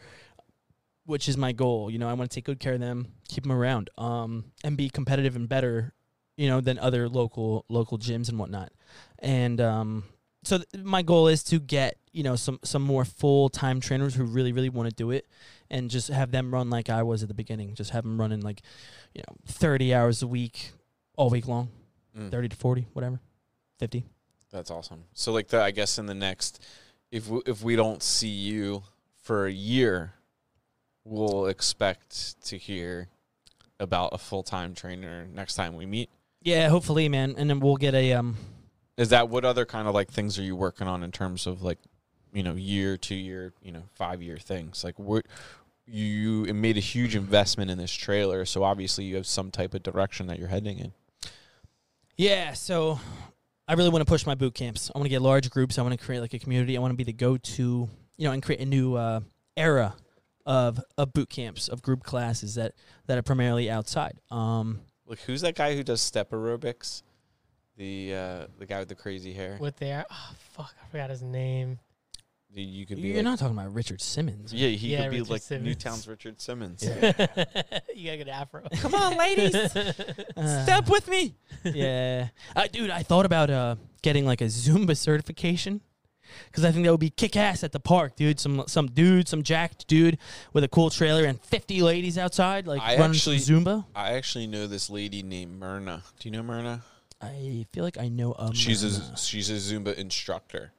which is my goal. You know, I want to take good care of them, keep them around, um, and be competitive and better, you know, than other local local gyms and whatnot. And um, so th- my goal is to get you know some some more full time trainers who really really want to do it, and just have them run like I was at the beginning. Just have them running like, you know, thirty hours a week, all week long, Mm. thirty to forty, whatever, fifty. That's awesome. So like the I guess in the next if we, if we don't see you for a year, we'll expect to hear about a full time trainer next time we meet. Yeah, hopefully, man, and then we'll get a um. Is that what other kind of like things are you working on in terms of like, you know, year, two year, you know, five year things? Like what you made a huge investment in this trailer, so obviously you have some type of direction that you're heading in. Yeah, so I really want to push my boot camps. I want to get large groups. I want to create like a community. I want to be the go-to, you know, and create a new uh, era of of boot camps of group classes that that are primarily outside. Um, Like who's that guy who does step aerobics? The uh the guy with the crazy hair. With their oh fuck, I forgot his name. You- You could be you're like, not talking about Richard Simmons. Yeah, he Yeah, could be like Simmons. Newtown's Richard Simmons. you gotta get afro. Come on, ladies. Uh, Step with me. yeah, uh, dude. I thought about uh, getting like a Zumba certification because I think that would be kick ass at the park, dude. Some some dude, some jacked dude with a cool trailer and fifty ladies outside, like I running actually- Zumba. I actually know this lady named Myrna. Do you know Myrna? I feel like I know a. she's Myrna. a she's a Zumba instructor.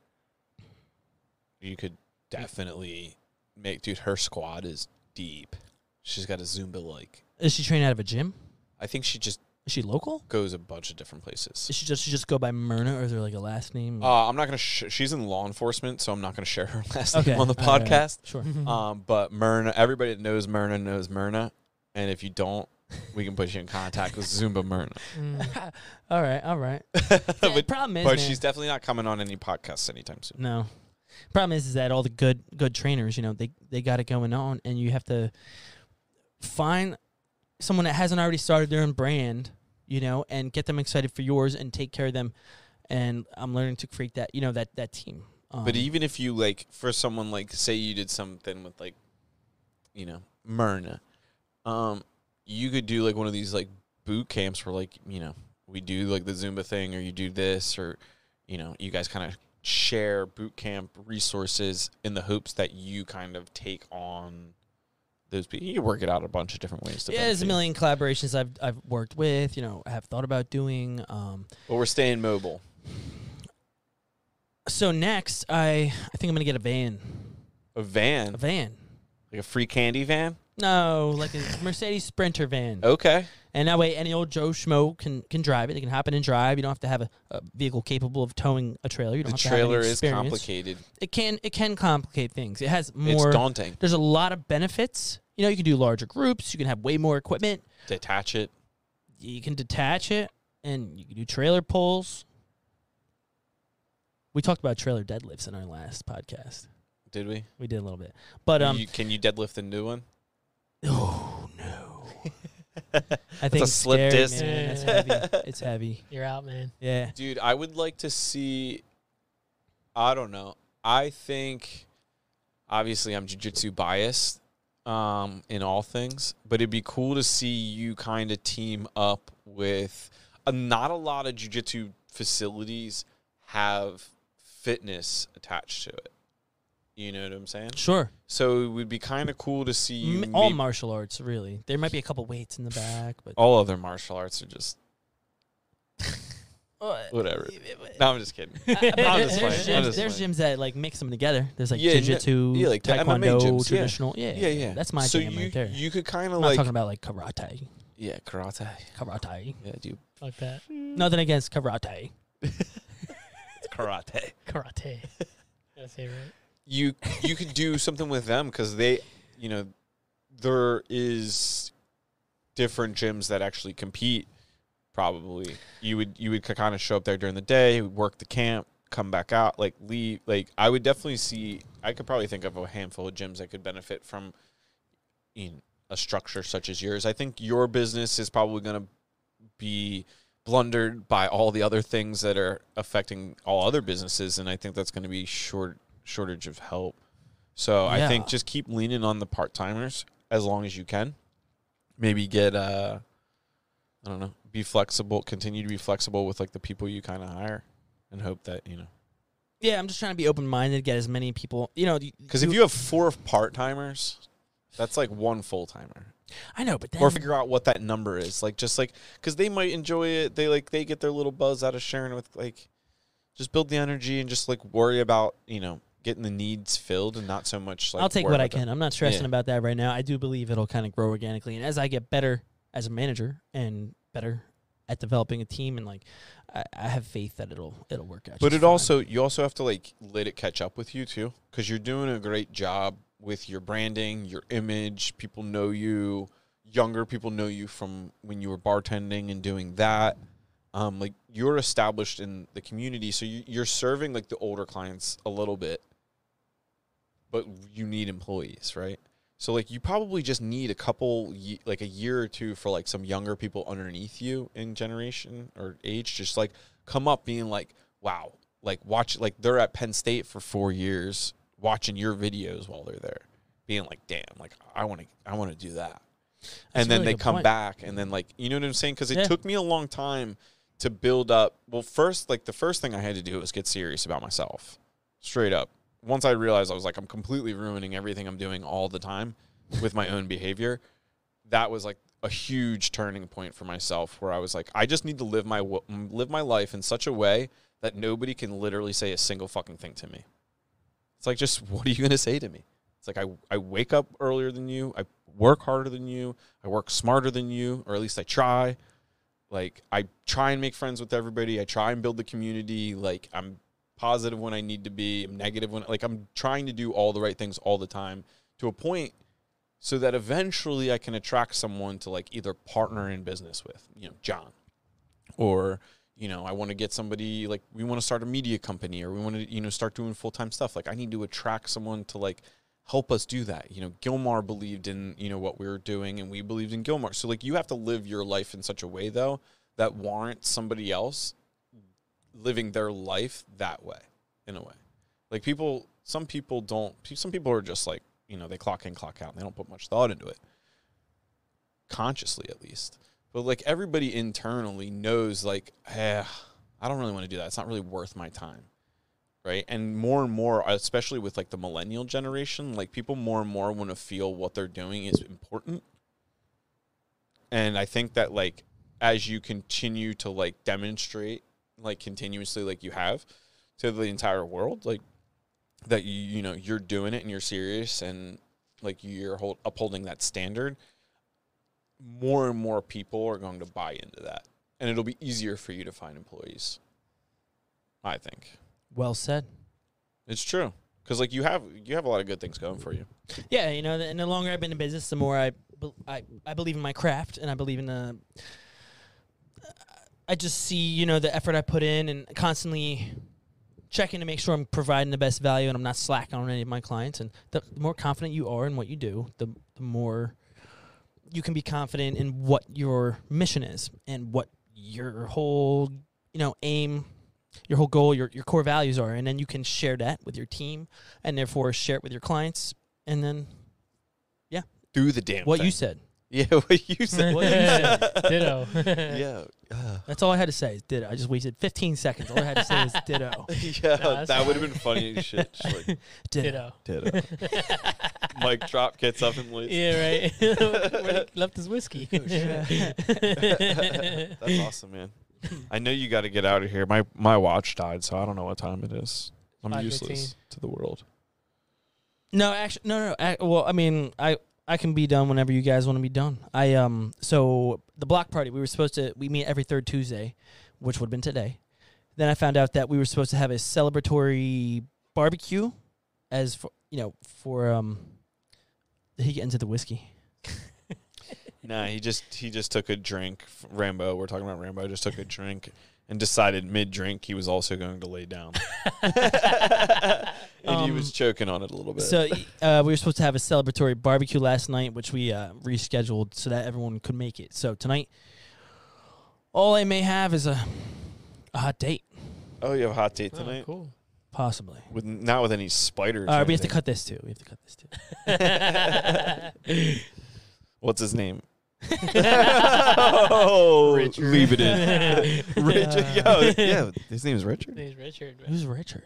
You could definitely make dude. Her squad is deep. She's got a Zumba like. Is she trained out of a gym? I think she just Is she local? goes a bunch of different places. Is she just she just go by Myrna, or is there like a last name? Uh, I'm not gonna. Sh- she's in law enforcement, so I'm not gonna share her last Okay, name on the all right, podcast. sure. Um, but Myrna, everybody that knows Myrna knows Myrna, and if you don't, we can put you in contact with Zumba Myrna. Mm. all right, all right. But problem is, but man- she's definitely not coming on any podcasts anytime soon. No. Problem is, is that all the good good trainers, you know, they they got it going on, and you have to find someone that hasn't already started their own brand, you know, and get them excited for yours and take care of them. And I'm learning to create that, you know, that that team. Um, But even if you like, for someone like, say you did something with like, you know, Myrna, um, you could do like one of these like boot camps where like, you know, we do like the Zumba thing, or you do this, or you know, you guys kind of share boot camp resources in the hopes that you kind of take on those people. You work it out a bunch of different ways. To yeah, there's a million collaborations I've I've worked with, you know, have thought about doing. Um, But we're staying mobile. so next, I I think I'm gonna get a van, A van, a van. like a free candy van. No, like a Mercedes Sprinter van. Okay. And that way, any old Joe Schmo can can drive it. They can hop in and drive. You don't have to have a, a vehicle capable of towing a trailer. You don't The have to have any trailer is experience. complicated. It can it can complicate things. It has more. It's daunting. There's a lot of benefits. You know, you can do larger groups. You can have way more equipment. Detach it. You can detach it, and you can do trailer pulls. We talked about trailer deadlifts in our last podcast. Did we? We did a little bit, but um, you, can you deadlift the new one? Oh no, I think a it's slip scary, disc. man. It's heavy. It's heavy. You're out, man. Yeah. Dude, I would like to see. I don't know. I think, obviously, I'm jujitsu biased um, in all things, but it'd be cool to see you kind of team up with. Uh, not a lot of jujitsu facilities have fitness attached to it. You know what I'm saying? Sure. So it would be kind of cool to see you. M- all may- martial arts, really. There might be a couple weights in the back, but all other martial arts are just whatever. No, I'm just kidding. I'm just there's, playing. I'm gyms, just there's playing. gyms that like mix them together. There's like Yeah, no- jiu-jitsu, yeah, like the MMA taekwondo, gyms, yeah. traditional. Yeah. Yeah, yeah. That's my so jam you, right there. You could kind of I'm not like talking about like karate. yeah, karate. Karate. Yeah, dude, Fuck that. Nothing against karate. it's karate. Karate. Gotta say it right. You you could do something with them because they, you know, there is different gyms that actually compete. Probably you would you would kind of show up there during the day, work the camp, come back out, like leave. Like I would definitely see. I could probably think of a handful of gyms that could benefit from in a structure such as yours. I think your business is probably going to be blundered by all the other things that are affecting all other businesses, and I think that's going to be short shortage of help. So I think just keep leaning on the part timers as long as you can. Maybe get uh, I don't know, be flexible. Continue to be flexible with like the people you kind of hire, and hope that you know. Yeah, I'm just trying to be open minded, get as many people. You know, Because if you have four part timers, that's like one full timer. I know, but then or figure out what that number is like just like because they might enjoy it they like they get their little buzz out of sharing with like just build the energy and just like worry about you know getting the needs filled and not so much like I'll take what I can. I'm not stressing Yeah. about that right now. I do believe it'll kind of grow organically, and as I get better as a manager and better at developing a team, and like I, I have faith that it'll it'll work out. but it fine. also you also have to like let it catch up with you too because you're doing a great job with your branding your image people know you younger people know you from when you were bartending and doing that um, like you're established in the community so you, you're serving like the older clients a little bit but you need employees right so like you probably just need a couple like a year or two for like some younger people underneath you in generation or age just like come up being like wow like watch like they're at penn state for four years watching your videos while they're there being like damn like i want to i want to do that That's and then really they come point. back and then like you know what i'm saying because it Yeah. took me a long time to build up well first like the first thing i had to do was get serious about myself straight up once i realized i was like i'm completely ruining everything i'm doing all the time with my own behavior that was like a huge turning point for myself where i was like i just need to live my live my life in such a way that nobody can literally say a single fucking thing to me. It's like just what are you going to say to me? It's like I, I wake up earlier than you i work harder than you i work smarter than you or at least i try. Like i try and make friends with everybody i try and build the community like i'm positive when i need to be i'm negative when like i'm trying to do all the right things all the time to a point so that eventually i can attract someone to like either partner in business with you know john or you know i want to get somebody like we want to start a media company or we want to you know start doing full-time stuff. Like i need to attract someone to like help us do that. You know gilmar believed in you know what we were doing and we believed in gilmar. So like you have to live your life in such a way though that warrants somebody else living their life that way in a way. Like people some people don't some people are just like you know they clock in clock out and they don't put much thought into it. Consciously at least. But like everybody internally knows like eh, i don't really want to do that. It's not really worth my time. Right? And more and more especially with like the millennial generation like people more and more want to feel what they're doing is important. And i think that like as you continue to like demonstrate like continuously like you have to the entire world like that you you know you're doing it and you're serious and like you're hold, upholding that standard more and more people are going to buy into that and it'll be easier for you to find employees i think well said. it's true because like you have you have a lot of good things going for you Yeah, you know, and the longer I've been in business, the more I, I, I believe in my craft, and I believe in the. I just see, you know, the effort I put in, and constantly checking to make sure I'm providing the best value, and I'm not slacking on any of my clients. And the, the more confident you are in what you do, the the more you can be confident in what your mission is and what your whole you know aim your whole goal your, your core values are and then you can share that with your team and therefore share it with your clients and then yeah. Do the damn what thing. you said Yeah, what you said. What you said. Ditto. yeah. Uh, that's all i had to say is ditto i just wasted 15 seconds all i had to say is ditto yeah, that's that would have been funny as shit. Just like, ditto, Ditto. ditto. Mic drop gets up and leaves. Yeah, right. Where he left his whiskey. That's awesome, man. I know you got to get out of here. My my watch died, so I don't know what time it is. I'm 5:15. useless to the world. No, actually, no, no. I, well, I mean, I I can be done whenever you guys want to be done. I um, so the block party we were supposed to we meet every third Tuesday, which would have been today. Then I found out that we were supposed to have a celebratory barbecue, as for you know for um. Did he get into the whiskey? Nah, he just he just took a drink. Rambo, we're talking about Rambo. Just took a drink and decided mid drink he was also going to lay down, and he Um, was choking on it a little bit. So uh, we were supposed to have a celebratory barbecue last night, which we uh, rescheduled so that everyone could make it. So tonight, all I may have is a a hot date, oh, you have a hot date Oh, tonight cool. Uh, possibly. with not with any spiders. All right, or we have to cut this too. We have to cut this too. What's his name? Oh, Richard. leave it in. Richard, yo, yeah, his name is Richard. His Name's Richard. right? Who's Richard?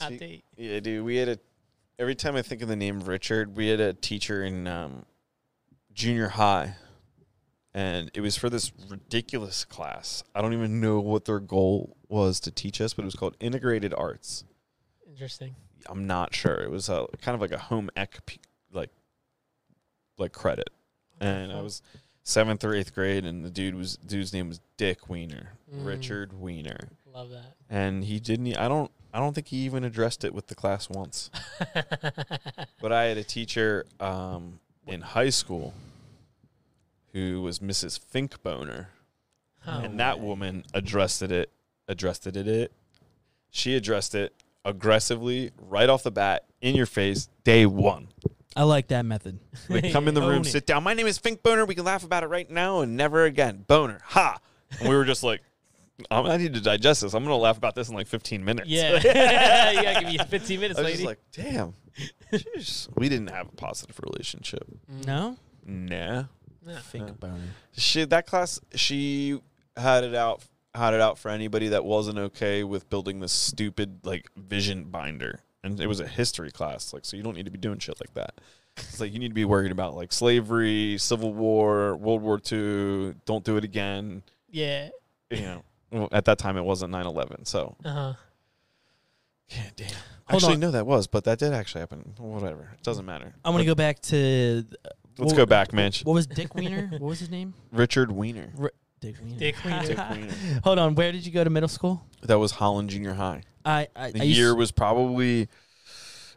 Hot See- date. Yeah, dude. We had a. Every time I think of the name Richard, we had a teacher in um, junior high, and it was for this ridiculous class. I don't even know what their goal was to teach us, but it was called integrated arts. Interesting. I'm not sure. It was a kind of like a home ec p- like like credit, and I was seventh or eighth grade, and the dude was dude's name was Dick Weiner, Mm. Richard Weiner. Love that. and he didn't. I don't. I don't think he even addressed it with the class once. But I had a teacher um, in high school who was Mrs. Finkboner, Oh, and that woman addressed it. Addressed it. It. She addressed it aggressively, right off the bat, in your face, day one. I like that method. Like, come in the Own room, it. sit down. My name is Fink Boner. We can laugh about it right now and never again. Boner, ha! And we were just like, "Um, I need to digest this. I'm gonna laugh about this in like 15 minutes. Yeah. you gotta give me 15 minutes, I was lady. just like, damn. Jeez. we didn't have a positive relationship. No, Nah. Yeah. think about it. She that class she had it out had it out for anybody that wasn't okay with building this stupid like vision binder. And it was a history class, like so you don't need to be doing shit like that. It's like you need to be worried about like slavery, Civil War, World War II, don't do it again. Yeah. You know. Well, at that time it wasn't 9-11, so Uh huh. yeah, damn. Hold actually, on. no, that was, but that did actually happen. Whatever, it doesn't matter. I'm gonna go back to. Let's what- go back, man. What was Dick Wiener? what was his name? Richard Wiener. Dick Wiener. Dick Wiener. Dick Wiener. Hold on. Where did you go to middle school? That was Holland Junior High. I I, The I year was probably.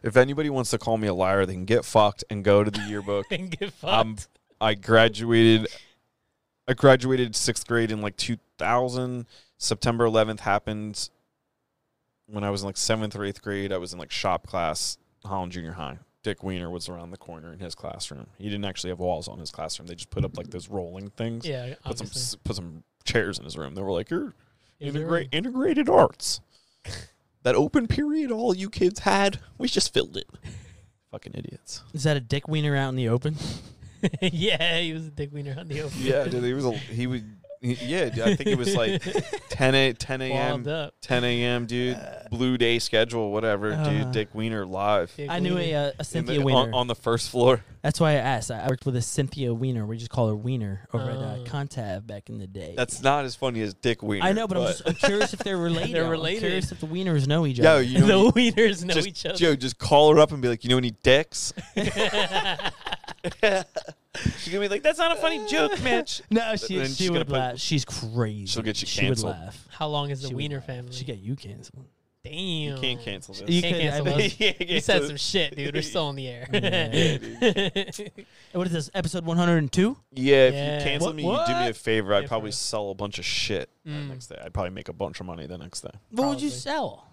If anybody wants to call me a liar, they can get fucked and go to the yearbook. And get fucked. Um, I graduated. I graduated sixth grade in like 2000. September 11th happened when I was in like seventh or eighth grade. I was in like shop class, Holland Junior High. Dick Wiener was around the corner in his classroom. He didn't actually have walls on his classroom. They just put up like those rolling things. yeah. Put some Obviously. s- put some chairs in his room. They were like, "You're integrate integrated arts." that open period all you kids had, we just filled it. Fucking idiots. Is that a Dick Wiener out in the open? yeah, he was a dick wiener on the open. Yeah, dude, he was a, he would he- yeah, I think it was like 10 a, 10 Walled a.m. up. 10 a.m. dude, blue day schedule, whatever, Uh, dude. Dick Wiener live Dick I knew Wiener. a, uh, a In the- Cynthia on, Wiener. on the first floor. That's why I asked. I I worked with a Cynthia Wiener. We just call her Wiener over at Oh. uh, Contav back in the day. That's not as funny as Dick Wiener. I know, but, I'm just I'm curious if they're related. They're I'm related. curious if the Wieners know each Yo, other. you know, the wieners know just, each other. Joe, just call her up and be like, you know any dicks? She's gonna be like, that's not a funny joke, man. no, she Then she she's would gonna put- laugh. She's crazy. She'll get you she canceled. would laugh. How long is the She would Wiener laugh. family? She get you canceled. Damn. You can't cancel this. You Can't could- cancel I us. bet- You said some shit, dude. We're still on the air. What is this? Episode 102? Yeah, if Yeah. you cancel What- me, you do me a what? favor. I'd probably for- sell a bunch of shit the Mm. next day. I'd probably make a bunch of money the next day. What would you Probably. sell?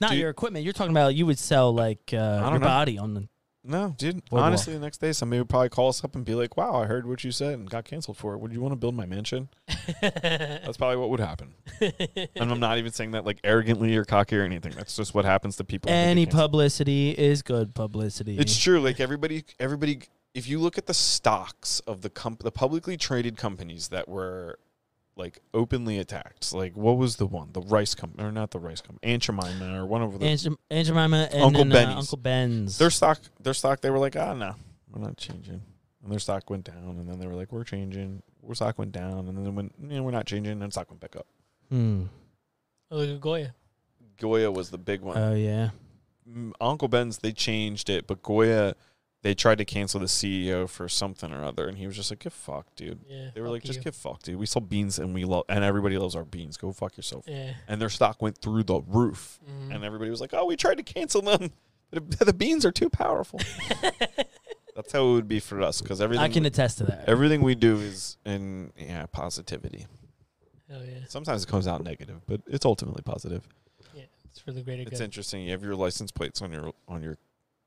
Not Dude- your equipment. You're talking about you would sell like uh, don't your know. body on the. No, dude. Boardwalk. Honestly, the next day somebody would probably call us up and be like, "Wow, I heard what you said and got canceled for it. Would you want to build my mansion?" That's probably what would happen. and I'm not even saying that like arrogantly or cocky or anything. That's just what happens to people. when they get Any publicity is good publicity. It's true. Like everybody, everybody. If you look at the stocks of the comp- the publicly traded companies that were like openly attacked, like what was the one? The rice company, or not the rice company, Aunt Jemima, or one of the Aunt, Aunt Jemima and Uncle then, uh, Uncle Ben's. their stock. Their stock. They were like, ah, no, we're not changing. And their stock went down, and then they were like, we're changing. Their stock went down, and then they went, you know, we're not changing, and stock went back up. Hmm. Oh, look at Goya. Goya was the big one. Oh yeah. Uncle Ben's they changed it, but Goya they tried to cancel the CEO for something or other, and he was just like, "Get fucked, dude." Yeah. They were like, "Just you. get fucked, dude. We sell beans, and we love, and everybody loves our beans. Go fuck yourself." Yeah. And their stock went through the roof, Mhm. and everybody was like, "Oh, we tried to cancel them, but the beans are too powerful." That's how it would be for us, because everything I can attest to that. everything we do is in yeah positivity. Hell yeah. Sometimes it comes out negative, but it's ultimately positive. Yeah. It's for the greater It's good. interesting. You have your license plates on your on your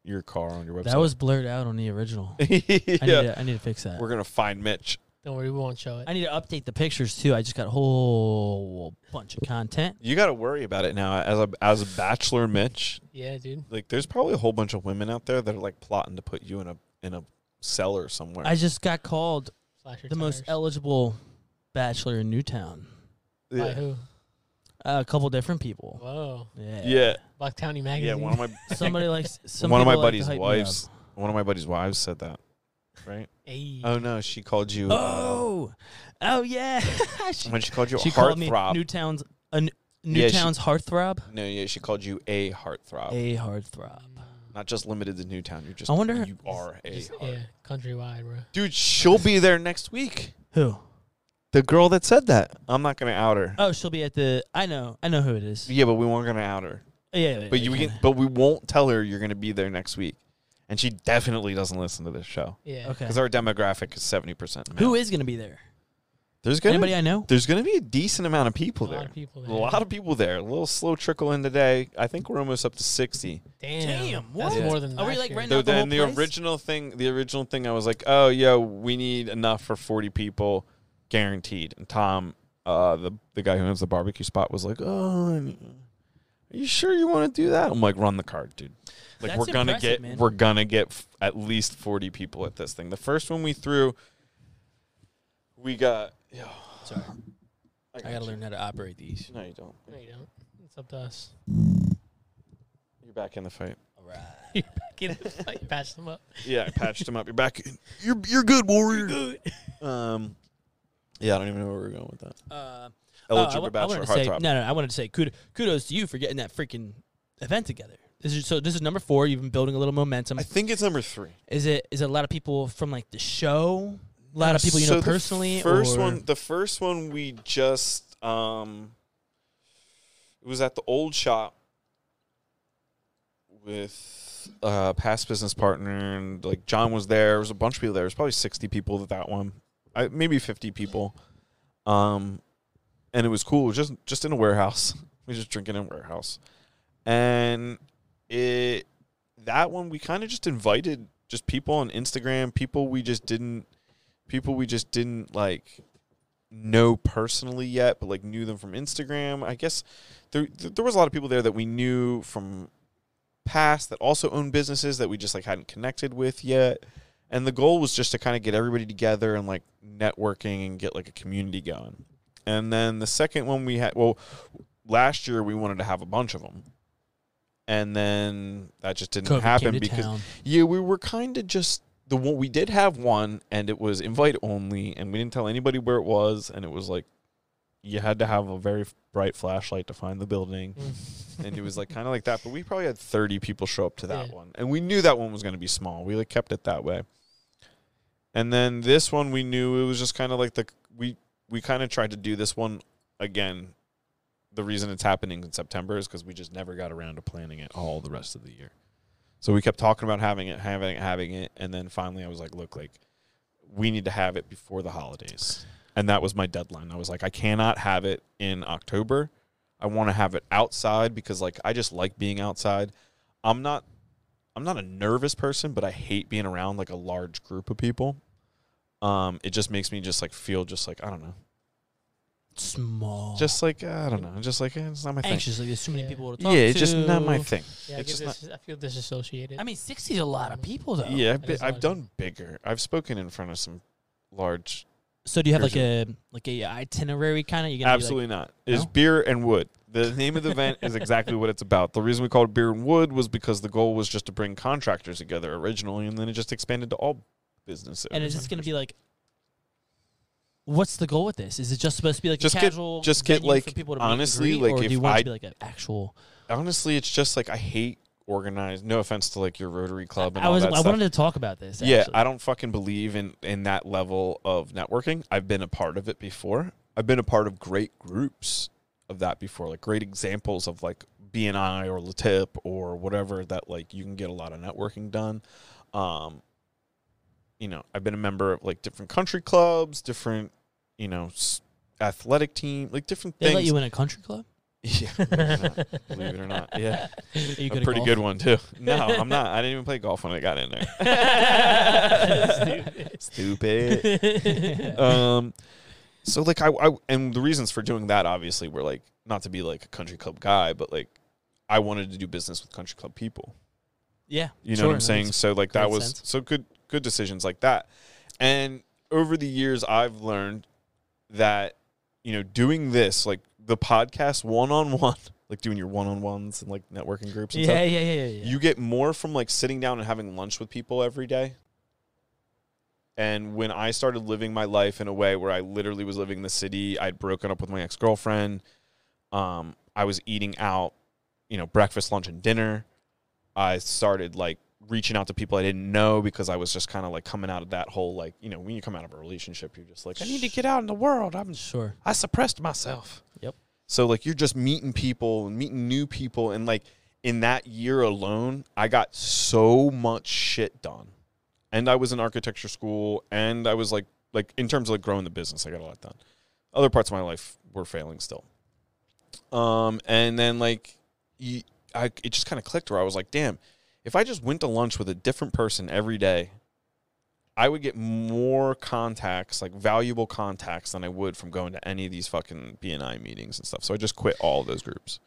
your car on your website. that was blurred out on the original. I, need yeah. to, I need to fix that. We're gonna find Mitch. Don't worry, we won't show it. I need to update the pictures too. I just got a whole bunch of content. You got to worry about it now as a as a bachelor, Mitch. yeah, dude. Like, there's probably a whole bunch of women out there that are like plotting to put you in a in a cellar somewhere. I just got called Slash your the most eligible bachelor in Newtown. By who? Uh, a couple different people. Whoa. Yeah. yeah, Bucks County Magazine. yeah. One of my Somebody likes. Some one of my people like buddy's wives. One of my buddy's wives said that, right? Hey. Oh no, she called you. uh, Oh, oh yeah. she when she called you she a called me heartthrob. Newtown's a N- Yeah, she- heartthrob. no, yeah, she called you a heartthrob. A heartthrob. Not just limited to Newtown. You're just. I wonder- You are a Just, heart. yeah, countrywide, bro. Dude, she'll be there next week. Who? The girl that said that. I'm not gonna out her. Oh, she'll be at the. I know. I know who it is. Yeah, but we weren't gonna out her. Yeah, yeah, But you yeah. can, but we won't tell her you're going to be there next week, and she definitely doesn't listen to this show Yeah. Okay. because our demographic is seventy percent. Who is going to be there? There's gonna Anybody I know? there's gonna be a decent amount of A people lot there. of people there. A lot of people there. A little slow trickle in today. I think we're almost up to sixty. Damn. Damn, That's what? more than Are we, like, year. renting So out the then the place? original thing, the original thing, I was like, oh yo, we need enough for forty people, guaranteed. And Tom, uh, the the guy who owns the barbecue spot, was like, oh, are you sure you want to do that? I'm like, run the card, dude. Like That's we're gonna get man. we're gonna get f- at least forty people at this thing. The first one we threw, we got. Yo, Sorry, I, I got to learn how to operate these. No, you don't. No, you don't. It's up to us. You're back in the fight. All right. You're back in the fight. Patch them up. Yeah, I patched him up. You're back. In. You're you're good, warrior. Good. Um, yeah, I don't even know where we're going with that. Uh, Eligible oh, I, wa- I wanted to say, heartthrob. no, no, I wanted to say kudos, kudos to you for getting that freaking event together. This is so. This is number four. You've been building a little momentum. I think it's number three. Is it? Is it a lot of people from like the show? A lot of people you So know the personally. First or? one, the first one we just um, it was at the old shop with uh past business partner and like John was there. There was a bunch of people there. There was probably sixty people at that one, I, maybe fifty people. Um, and it was cool. It was just just in a warehouse. we were just drinking in a warehouse, and it that one we kind of just invited just people on Instagram, people we just didn't people we just didn't like know personally yet, but like knew them from Instagram. I guess there there was a lot of people there that we knew from past that also owned businesses that we just like hadn't connected with yet. And the goal was just to kind of get everybody together and like networking and get like a community going. And then the second one we had, well, last year we wanted to have a bunch of them. And then that just didn't COVID happen because town. yeah, we were kind of just the one we did have one, and it was invite only, and we didn't tell anybody where it was, and it was like you had to have a very bright flashlight to find the building, Mm. and it was like kind of like that. But we probably had thirty people show up to that Yeah. one, and we knew that one was going to be small. We like kept it that way. And then this one, we knew it was just kind of like the we we kind of tried to do this one again. The reason it's happening in September is because we just never got around to planning it all the rest of the year. So we kept talking about having it, having it, having it, and then finally I was like, look, like we need to have it before the holidays. And that was my deadline. I was like, I cannot have it in October. I want to have it outside because like I just like being outside. I'm not I'm not a nervous person, but I hate being around like a large group of people. Um, it just makes me just like feel just like I don't know, Small. just like I don't know, just like eh, it's not my thing. anxious. Like there's too many Yeah. people to talk Yeah, talk it's just not my thing. Yeah, I, It's get just dis- I feel disassociated. I mean, 60 is a lot of people, though. Yeah, I've, been, is I've of done bigger. I've spoken in front of some large. So do you have like There's a like a itinerary kind of? You gonna Absolutely not. Is No? beer and wood. The name of the event is exactly what it's about. The reason we called it beer and wood was because the goal was just to bring contractors together originally, and then it just expanded to all like, and is this going to be like? What's the goal with this? Is it just supposed to be like Just a get- casual? just get, venue for like, people to honestly, like, or if do you want I- to be like an actual? honestly, it's just like I hate organized. No offense to like your Rotary Club and I all was. that I stuff. wanted to talk about this. yeah, actually. I don't fucking believe in in that level of networking. I've been a part of it before. I've been a part of great groups of that before, like great examples of like BNI or LeTip or whatever that like you can get a lot of networking done. Um, you know, I've been a member of like different country clubs, different you know s- athletic team, like different They things. let you in a country club. yeah, believe it or not. Believe it or not, yeah, a pretty good one too. No, I'm not. I didn't even play golf when I got in there. Stupid. um, so like I, I and the reasons for doing that obviously were like not to be like a country club guy, but like I wanted to do business with country club people. yeah, You know what I'm saying? So like that great was sense. so good good decisions like that. And over the years I've learned that you know doing this like the podcast one on one like doing your one on ones and like networking groups and Yeah, stuff yeah, yeah, yeah, yeah. you get more from like sitting down and having lunch with people every day. And when I started living my life in a way where I literally was living in the city, I'd broken up with my ex girlfriend. Um, I was eating out, you know, breakfast, lunch, and dinner. I started like reaching out to people I didn't know because I was just kind of like coming out of that whole like, you know, when you come out of a relationship, you're just like, I need to get out in the world. I'm sure. I suppressed myself. Yep. So like you're just meeting people and meeting new people and like in that year alone, I got so much shit done. And I was in architecture school and I was like like in terms of like growing the business, I got a lot done. Other parts of my life were failing still. Um and then like you, I it just kind of clicked where I was like, damn, if I just went to lunch with a different person every day, I would get more contacts, like valuable contacts, than I would from going to any of these fucking BNI meetings and stuff. So I just quit all those groups,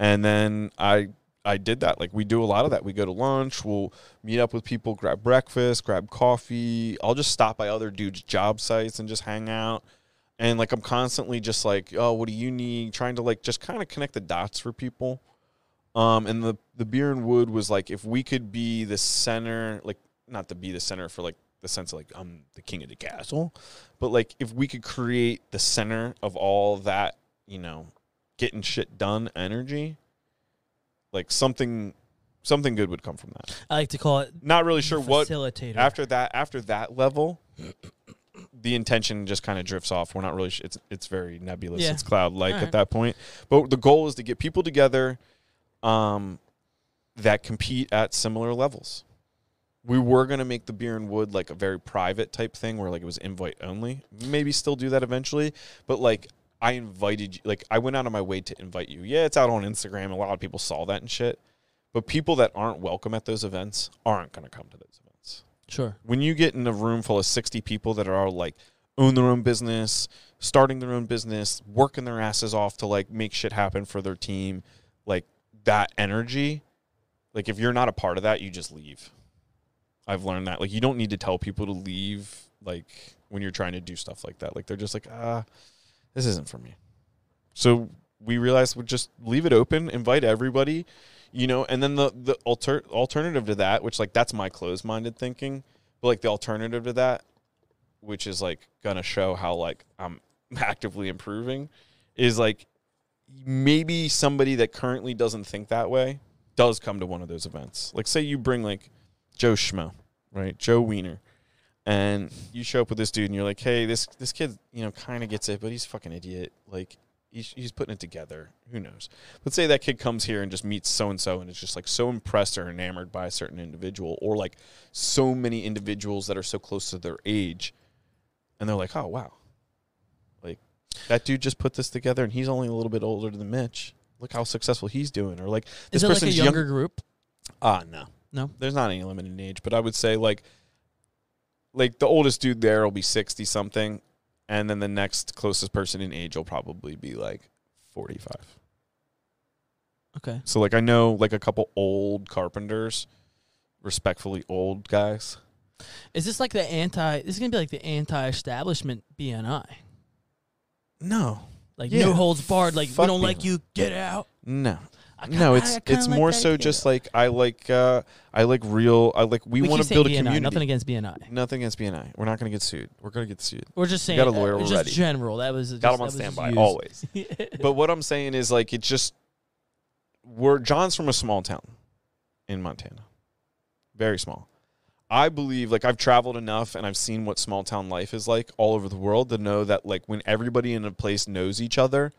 and then I I did that. Like we do a lot of that. We go to lunch, we'll meet up with people, grab breakfast, grab coffee. I'll just stop by other dudes' job sites and just hang out. And like I'm constantly just like, oh, what do you need? Trying to like just kind of connect the dots for people. Um, and the the beer and wood was like if we could be the center, like not to be the center for like the sense of like I'm the king of the castle, but like if we could create the center of all that, you know, getting shit done energy, like something something good would come from that. I like to call it Not really sure what facilitator. after that after that level the intention just kind of drifts off we're not really sh- it's it's very nebulous Yeah. it's cloud like Alright. at that point but the goal is to get people together um that compete at similar levels. We were going to make the beer and wood like a very private type thing where like it was invite only. Maybe still do that eventually but like i invited you like i went out of my way to invite you. Yeah it's out on instagram. A lot of people saw that and shit. But people that aren't welcome at those events aren't going to come to those events. Sure. when you get in a room full of 60 people that are all like own their own business starting their own business working their asses off to like make shit happen for their team like that energy like if you're not a part of that you just leave. I've learned that like you don't need to tell people to leave like when you're trying to do stuff like that. Like they're just like ah this isn't for me. So we realized we'd just leave it open invite everybody you know and then the the alter, alternative to that which like that's my closed minded thinking but like the alternative to that which is like gonna show how like i'm actively improving is like maybe somebody that currently doesn't think that way does come to one of those events. Like say you bring like joe schmo right? Joe wiener and you show up with this dude and you're like hey this this kid you know kind of gets it but he's fucking idiot. Like he's, he's putting it together. Who knows? Let's say that kid comes here and just meets so and so and is just like so impressed or enamored by a certain individual or like so many individuals that are so close to their age and they're like oh wow that dude just put this together and he's only a little bit older than mitch look how successful he's doing or like Is this it like a person's younger young group? ah no No. There's not any limit in age, but I would say like like the oldest dude there will be 60 something and then the next closest person in age will probably be like 45. Okay. So like I know like a couple old carpenters, respectfully old guys. Is this like the anti? This is gonna be like the anti-establishment BNI. No. Like Yeah. no holds barred. Like we Fuck don't like you. Get out. No. I kinda- No, I it's kinda it's like more that so idea. just like I like uh I like real I like we, we want keep to build a BNI, community. Nothing against BNI. Nothing against BNI. We're not going to get sued. We're going to get sued. We're just saying. got a lawyer, uh, we're just general. That was just, Got them on that was just standby used. always. But what I'm saying is like it just we're John's from a small town in Montana. Very small. I believe like I've traveled enough and I've seen what small town life is like all over the world to know that like when everybody in a place knows each other,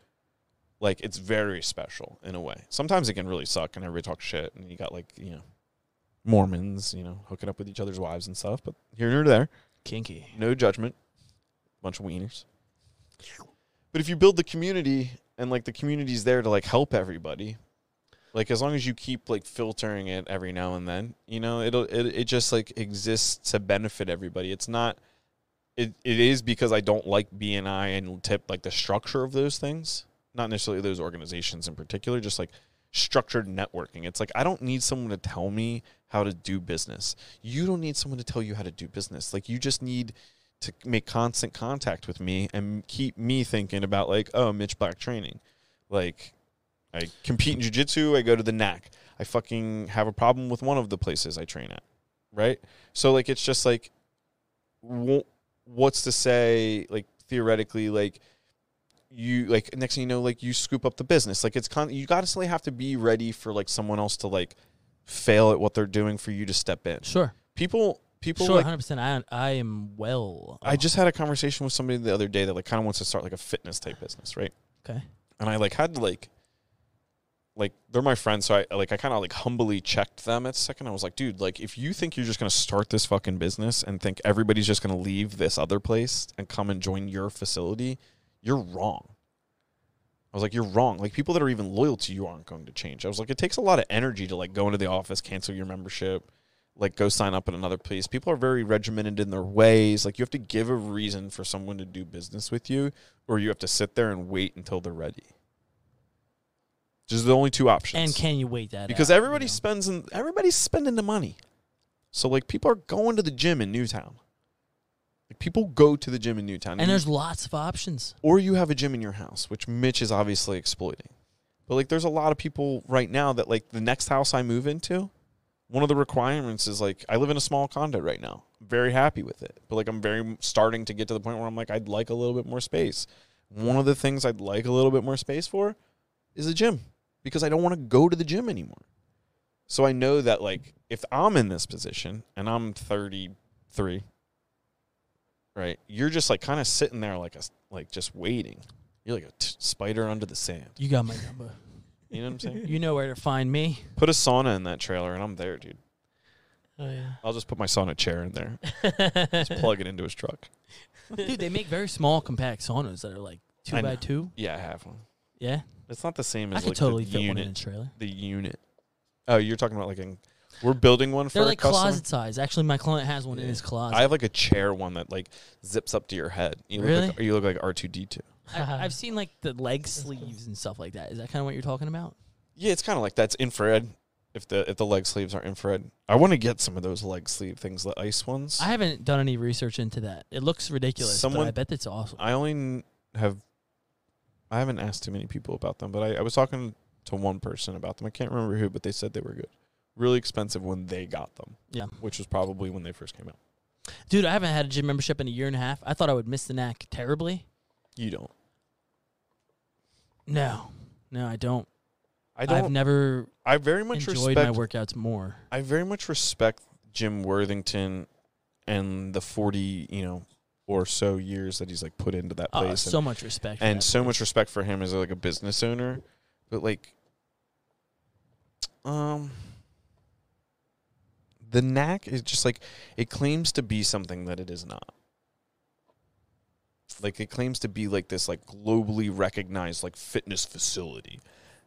like it's very special in a way. Sometimes it can really suck and everybody talks shit and you got like, you know, Mormons, you know, hooking up with each other's wives and stuff, but here and there. Kinky. No judgment. Bunch of wieners. But if you build the community and like the community's there to like help everybody, like as long as you keep like filtering it every now and then, you know, it'll it, it just like exists to benefit everybody. It's not it, it is because I don't like BNI and tip like the structure of those things. Not necessarily those organizations in particular, just like structured networking. It's like I don't need someone to tell me how to do business. You don't need someone to tell you how to do business. Like you just need to make constant contact with me and keep me thinking about like, oh, Mitch Black training. Like I compete in jiu-jitsu, I go to the NAC. I fucking have a problem with one of the places I train at. Right? So like it's just like what's to say like theoretically like you like next thing you know like you scoop up the business like it's con you constantly have to be ready for like someone else to like fail at what they're doing for you to step in Sure. people people Sure. like Hundred percent. I I am well. I just had a conversation with somebody the other day that like kind of wants to start like a fitness type business, right? Okay. And I like had to like like they're my friends, so I like I kind of like humbly checked them at second. I was like, dude, like if you think you're just gonna start this fucking business and think everybody's just gonna leave this other place and come and join your facility, you're wrong. I was like, you're wrong. Like people that are even loyal to you aren't going to change. I was like, it takes a lot of energy to like go into the office, cancel your membership, like go sign up at another place. People are very regimented in their ways. Like you have to give a reason for someone to do business with you, or you have to sit there and wait until they're ready. Just the only two options. And can you wait that? because out, everybody you know? spends in, everybody's spending the money. So like people are going to the gym in Newtown. Like people go to the gym in Newtown. and You- there's lots of options. or you have a gym in your house, which Mitch is obviously exploiting. But like there's a lot of people right now that like the next house I move into, one of the requirements is like I live in a small condo right now. I'm very happy with it. But like I'm very starting to get to the point where I'm like I'd like a little bit more space. One of the things I'd like a little bit more space for is a gym because I don't want to go to the gym anymore. So I know that like if I'm in this position and I'm 33, right? You're just like kind of sitting there like a like just waiting. You're like a t- spider under the sand. You got my number. You know what I'm saying? You know where to find me. Put a sauna in that trailer and I'm there, dude. Oh yeah. I'll just put my sauna chair in there. Just plug it into his truck. Dude, they make very small compact saunas that are like two I by know. two. Yeah, I have one. Yeah. It's not the same I as could like totally the fit unit. one in a trailer. The unit. Oh, you're talking about like in, we're building one for They're a like customer. closet size. Actually, my client has one in Yeah. his closet. I have like a chair one that like zips up to your head. You look Really? like, you look like R two D two. I, I've seen like the leg sleeves and stuff like that. Is that kind of what you're talking about? Yeah, it's kind of like that's infrared. If the if the leg sleeves are infrared, I want to get some of those leg sleeve things, the ice ones. I haven't done any research into that. It looks ridiculous, Someone- but I bet it's awesome. I only n- have. I haven't asked too many people about them, but I, I was talking to one person about them. I can't remember who, but they said they were good. Really expensive when they got them, Yeah. which was probably when they first came out. Dude, I haven't had a gym membership in a year and a half. I thought I would miss the NAC terribly. You don't. No. No, I don't. I don't. I've never I very much enjoyed respect. my workouts more. I very much respect Jim Worthington and the forty, you know, or so years that he's like put into that Oh, place. and- so much respect. and so place. much respect for him as like a business owner but like um the NAC is just like it claims to be something that it is not like it claims to be like this like globally recognized like fitness facility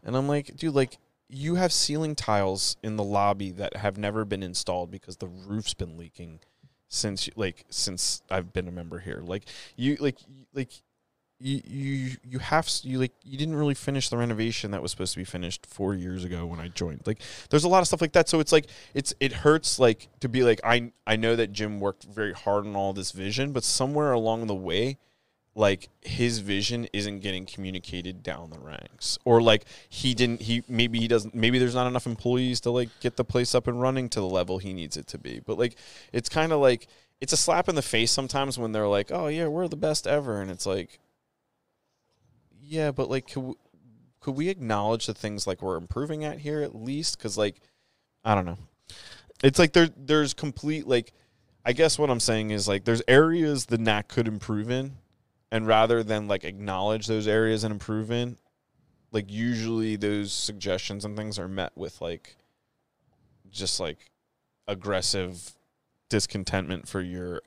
and i'm like dude like you have ceiling tiles in the lobby that have never been installed because the roof's been leaking since like since I've been a member here. Like you like like you you you have you like you didn't really finish the renovation that was supposed to be finished 4 years ago when I joined. Like there's a lot of stuff like that so it's like it's it hurts like to be like I I know that Jim worked very hard on all this vision but somewhere along the way like his vision isn't getting communicated down the ranks. Or like he didn't he maybe he doesn't maybe there's not enough employees to like get the place up and running to the level he needs it to be. But like it's kind of like it's a slap in the face sometimes when they're like oh yeah we're the best ever. And it's like yeah but like could we, could we acknowledge the things like we're improving at here at least? Because like i don't know. It's like there there's complete like i guess what i'm saying is like there's areas the NAC could improve in and rather than like acknowledge those areas and improve in like usually those suggestions and things are met with like just like aggressive discontentment for your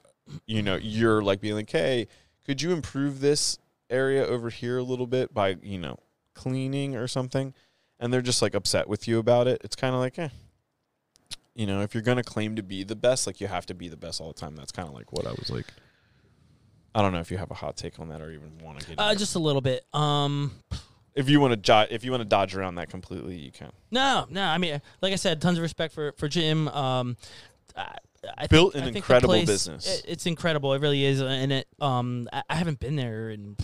you know you're like being like hey could you improve this area over here a little bit by you know cleaning or something? And they're just like upset with you about it. It's kind of like eh you know if you're gonna claim to be the best like you have to be the best all the time. That's kind of like what i was like I don't know if you have a hot take on that or even want to get. Uh, into it. just a little bit. Um, if you want to jo- if you want to dodge around that completely, you can. no, no. I mean, like I said, tons of respect for for Jim. Um, I, I Built think, an I incredible place- business. it- it's incredible. It really is, and it. Um, I, I haven't been there in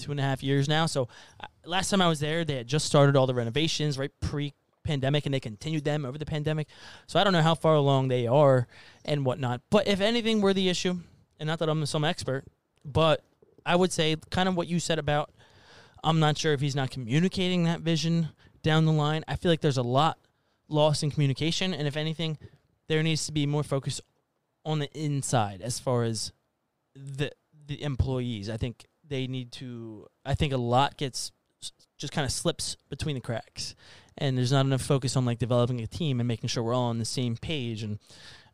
two and a half years now. So uh, last time I was there, they had just started all the renovations right pre pandemic and they continued them over the pandemic. So I don't know how far along they are and whatnot. But if anything were the issue, and not that I'm some expert, but I would say kind of what you said about I'm not sure if he's not communicating that vision down the line. I feel like there's a lot lost in communication, and if anything, there needs to be more focus on the inside as far as the the employees. I think they need to. I think a lot gets just kind of slips between the cracks, and there's not enough focus on like developing a team and making sure we're all on the same page. And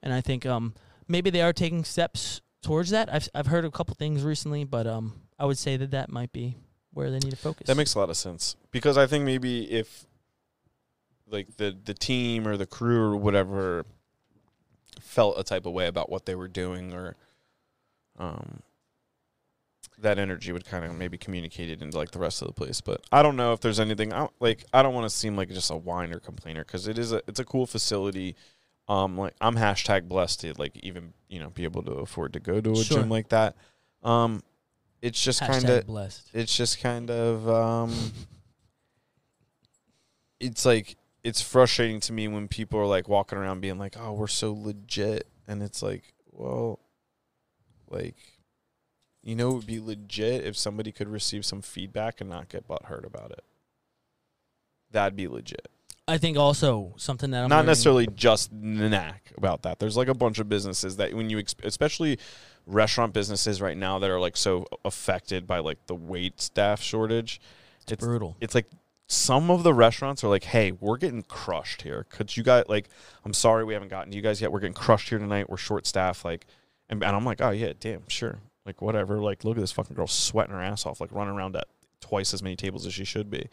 and I think um maybe they are taking steps towards that. I've I've heard a couple things recently, but um I would say that that might be where they need to focus. That makes a lot of sense because I think maybe if like the the team or the crew or whatever felt a type of way about what they were doing or um that energy would kind of maybe communicate it into like the rest of the place but i don't know if there's anything I, like i don't want to seem like just a whiner complainer because it is a it's a cool facility um like i'm hashtag blessed to like even you know be able to afford to go to a Sure. gym like that um it's just kind of blessed. it's just kind of um it's like it's frustrating to me when people are like walking around being like oh we're so legit and it's like well like you know it would be legit if somebody could receive some feedback and not get butthurt about it that'd be legit I think also something that I'm not necessarily just NAC about that. There's like a bunch of businesses that when you, ex- especially restaurant businesses right now that are like so affected by like the wait staff shortage. It's, It's brutal. it's like some of the restaurants are like, hey, we're getting crushed here. Could you guys like? I'm sorry we haven't gotten to you guys yet. We're getting crushed here tonight. We're short staffed. Like, and, and I'm like, oh yeah, damn, sure. Like whatever. Like look at this fucking girl sweating her ass off, like running around at twice as many tables as she should be.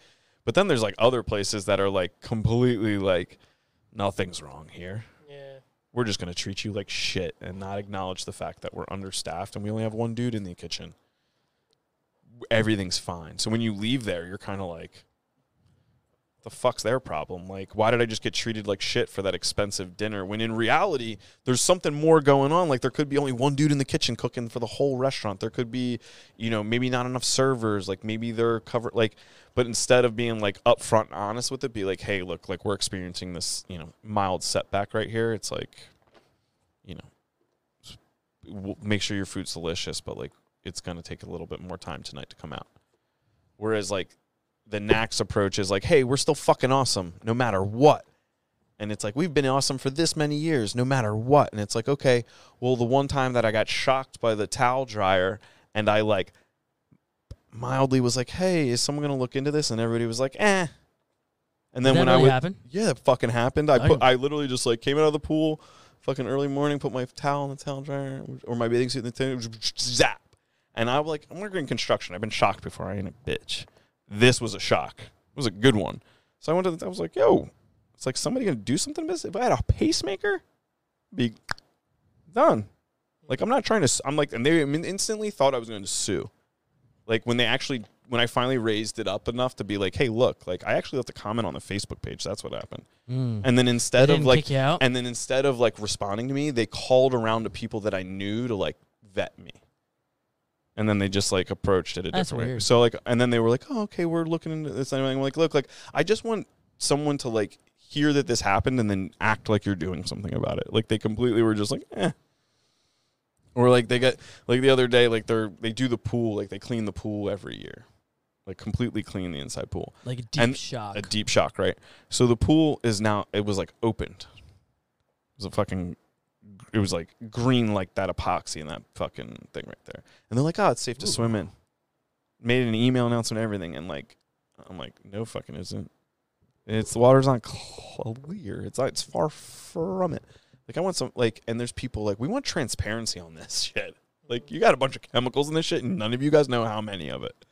But then there's like other places that are like completely like nothing's wrong here. Yeah. We're just gonna treat you like shit and not acknowledge the fact that we're understaffed and we only have one dude in the kitchen. Everything's fine. So when you leave there, you're kind of like, the fuck's their problem? Like, why did I just get treated like shit for that expensive dinner? When in reality, there's something more going on. Like, there could be only one dude in the kitchen cooking for the whole restaurant. There could be, you know, maybe not enough servers. Like, maybe they're covered. Like, but instead of being like upfront and honest with it, be like, hey, look, like we're experiencing this, you know, mild setback right here. It's like, you know, make sure your food's delicious, but like it's gonna take a little bit more time tonight to come out. Whereas like the NAC's approach is like, hey, we're still fucking awesome no matter what. And it's like, we've been awesome for this many years, no matter what. And it's like, okay, well, the one time that I got shocked by the towel dryer and I like mildly was like, hey, is someone going to look into this? And everybody was like, eh. And then Did when I really was, happen? yeah, that fucking happened. I Oh, put. I literally just like came out of the pool, fucking early morning, put my towel in the towel dryer or my bathing suit in the thing, zap. And I'm like, I'm working in construction. I've been shocked before. I ain't a bitch. This was a shock. It was a good one. So I went to. The, I was like, yo, it's like somebody gonna do something about this. If I had a pacemaker, be done. Like I'm not trying to. I'm like, and they instantly thought I was going to sue. Like when they actually, when I finally raised it up enough to be like, hey, look, like I actually left a comment on the Facebook page. That's what happened. Mm. And then instead of like, and then instead of like responding to me, they called around to people that I knew to like vet me. And then they just like approached it a That's different way. So like, and then they were like, "Oh, okay, we're looking into this." And I'm like, "Look, like, I just want someone to like hear that this happened and then act like you're doing something about it." Like they completely were just like, "Eh." Or like they get like the other day, like they're they do the pool, like they clean the pool every year, like completely clean the inside pool like a deep and shock. a deep shock, right? So the pool is now it was like opened. It was a fucking it was like green like that epoxy in that fucking thing right there. And they're like, "Oh, it's safe to Ooh. swim in." Made an email announcement and everything and like I'm like, "No fucking isn't." It's the water's not clear. It's not, it's far from it. Like I want some like and there's people like, "We want transparency on this shit." Like you got a bunch of chemicals in this shit and none of you guys know how many of it.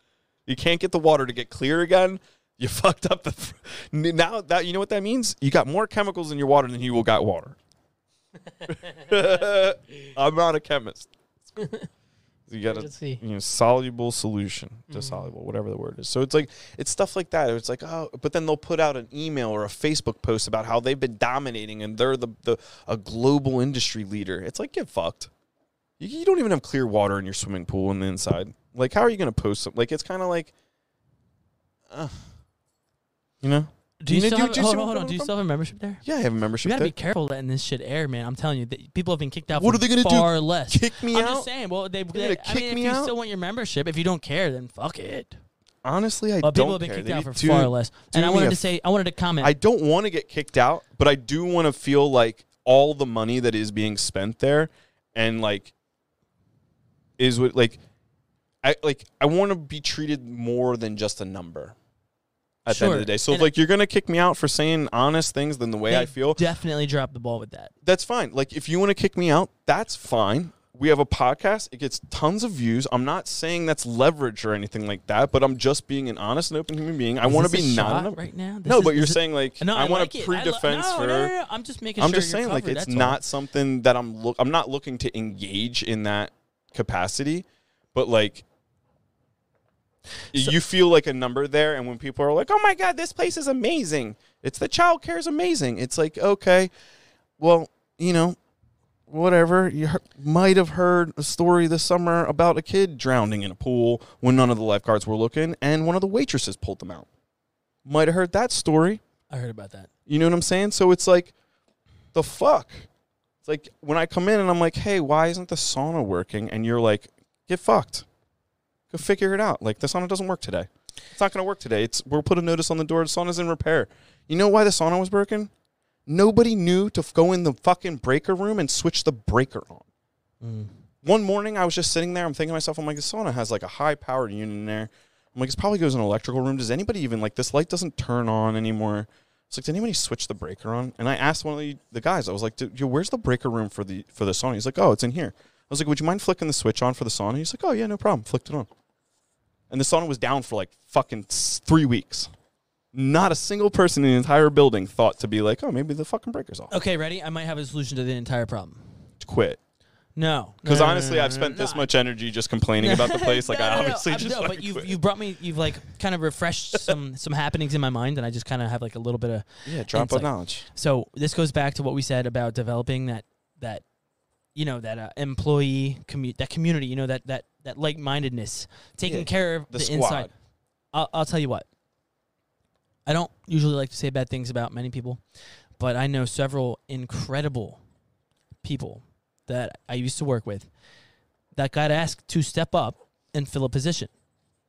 You can't get the water to get clear again. You fucked up the. Now that you know what that means, you got more chemicals in your water than you will got water. I'm not a chemist. You got a you know soluble solution to Mhm. soluble, whatever the word is. So it's like it's stuff like that. It's like oh, but then they'll put out an email or a Facebook post about how they've been dominating and they're the the a global industry leader. It's like get fucked. You, you don't even have clear water in your swimming pool on the inside. Like how are you going to post something? Like it's kind of like, uh, you know. Do you you still know- have, do you hold on, hold on. Do you still have a membership there? Yeah, I have a membership. You gotta there. be careful letting this shit air, man. I'm telling you, that people have been kicked out. What for are they gonna do? far less. Kick me out. I'm just saying. Well, they. gonna I kick mean, me if you out? still want your membership, if you don't care, then fuck it. Honestly, I But don't people have been care. kicked They out for to- far less. And I wanted to say, I wanted to comment. I don't want to get kicked out, but I do want to feel like all the money that is being spent there and like is what like I like I want to be treated more than just a number at the end of the day. So if like you're going to kick me out for saying honest things than the way I feel, definitely drop the ball with that. that's fine. Like if you want to kick me out, that's fine. We have a podcast. It gets tons of views. I'm not saying that's leverage or anything like that, but I'm just being an honest and open human being. I want to be not right now. This No, is- but you're it- saying like No, I, I, want to pre-defense lo- for. no, no, no, no. I'm just making I'm sure just saying like it's that's all. not something that I'm look. I'm not looking to engage in that capacity, but like. So- you feel like a number there, and when people are like, "Oh my god, this place is amazing," it's the child care is amazing. It's like, okay, well, you know, whatever. You might have heard a story this summer about a kid drowning in a pool when none of the lifeguards were looking, and one of the waitresses pulled them out. Might have heard that story. I heard about that. You know what I'm saying? So it's like, the fuck. It's like when I come in and I'm like, hey, why isn't the sauna working? And you're like, get fucked. Go figure it out. Like the sauna doesn't work today. It's not going to work today. It's we'll put a notice on the door. The sauna's in repair. You know why the sauna was broken? Nobody knew to f- go in the fucking breaker room and switch the breaker on. Mm. One morning, I was just sitting there. I'm thinking to myself, I'm like, the sauna has like a high powered unit in there. I'm like, it probably goes in an electrical room. Does anybody even like this light doesn't turn on anymore? It's like, did anybody switch the breaker on? And I asked one of the, the guys, I was like, "Dude, yo, where's the breaker room for the for the sauna? He's like, oh, it's in here. I was like, would you mind flicking the switch on for the sauna? He's like, oh yeah, no problem. Flicked it on. And the sauna was down for like fucking three weeks. Not a single person in the entire building thought to be like, oh, maybe the fucking breaker's off. Okay, ready? I might have a solution to the entire problem. To Quit. No, Because No, no, honestly, no, I've spent this much energy just complaining about the place. Like I obviously just. no, but you've you've brought me you've like kind of refreshed some some happenings in my mind, and I just kind of have like a little bit of yeah, drop of knowledge. So this goes back to what we said about developing that that you know that uh, employee commu- that community, you know that that that like mindedness, taking Yeah, care of The, the, inside. I'll, I'll tell you what. I don't usually like to say bad things about many people, but I know several incredible people that I used to work with that got asked to step up and fill a position.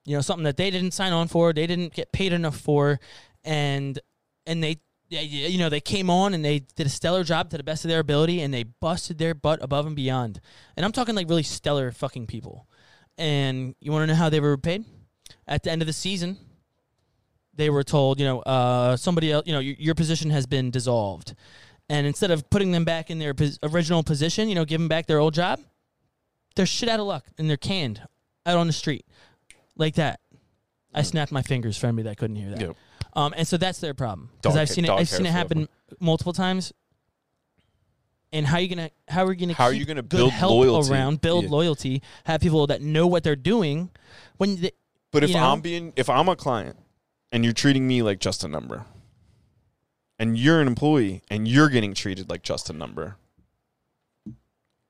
You know, something that they didn't sign on for, they didn't get paid enough for, and and they yeah, you know they came on and they did a stellar job to the best of their ability and they busted their butt above and beyond. And I'm talking like really stellar fucking people. And you want to know how they were paid? At the end of the season, they were told, you know, uh, somebody else, you know, your, your position has been dissolved. And instead of putting them back in their pos- original position, you know, them back their old job, they're shit out of luck and they're canned out on the street like that. I snapped my fingers for anybody that couldn't hear that. Yep. Um, and so that's their problem because I've seen it. I've seen it happen multiple times. And how are you gonna how are you gonna How are you gonna build loyalty? around build Yeah. loyalty have people that know what they're doing when they, But if you know? I'm being, if I'm a client and you're treating me like just a number, and you're an employee and you're getting treated like just a number,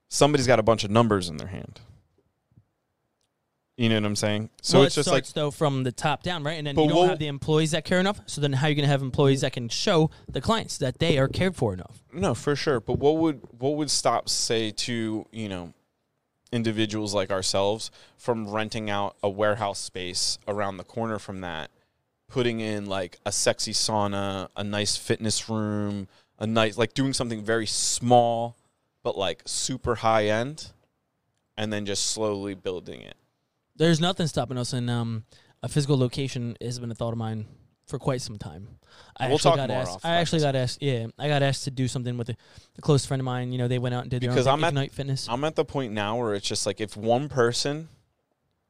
somebody's got a bunch of numbers in their hand. You know what I'm saying? So well, it's it just like, starts though from the top down, right? And then you don't what- have the employees that care enough. So then, how are you going to have employees that can show the clients that they are cared for enough? no, for sure. But what would what would stop say to you know individuals like ourselves from renting out a warehouse space around the corner from that, putting in like a sexy sauna, a nice fitness room, a nice like doing something very small but like super high end, and then just slowly building it. There's nothing stopping us, and um, a physical location has been a thought of mine for quite some time. I We'll actually talk got more asked. I actually got asked. Yeah, I got asked to do something with a, a close friend of mine. You know, they went out and did their Because own I'm thing, at- Ignite Fitness. I'm at the point now where it's just like if one person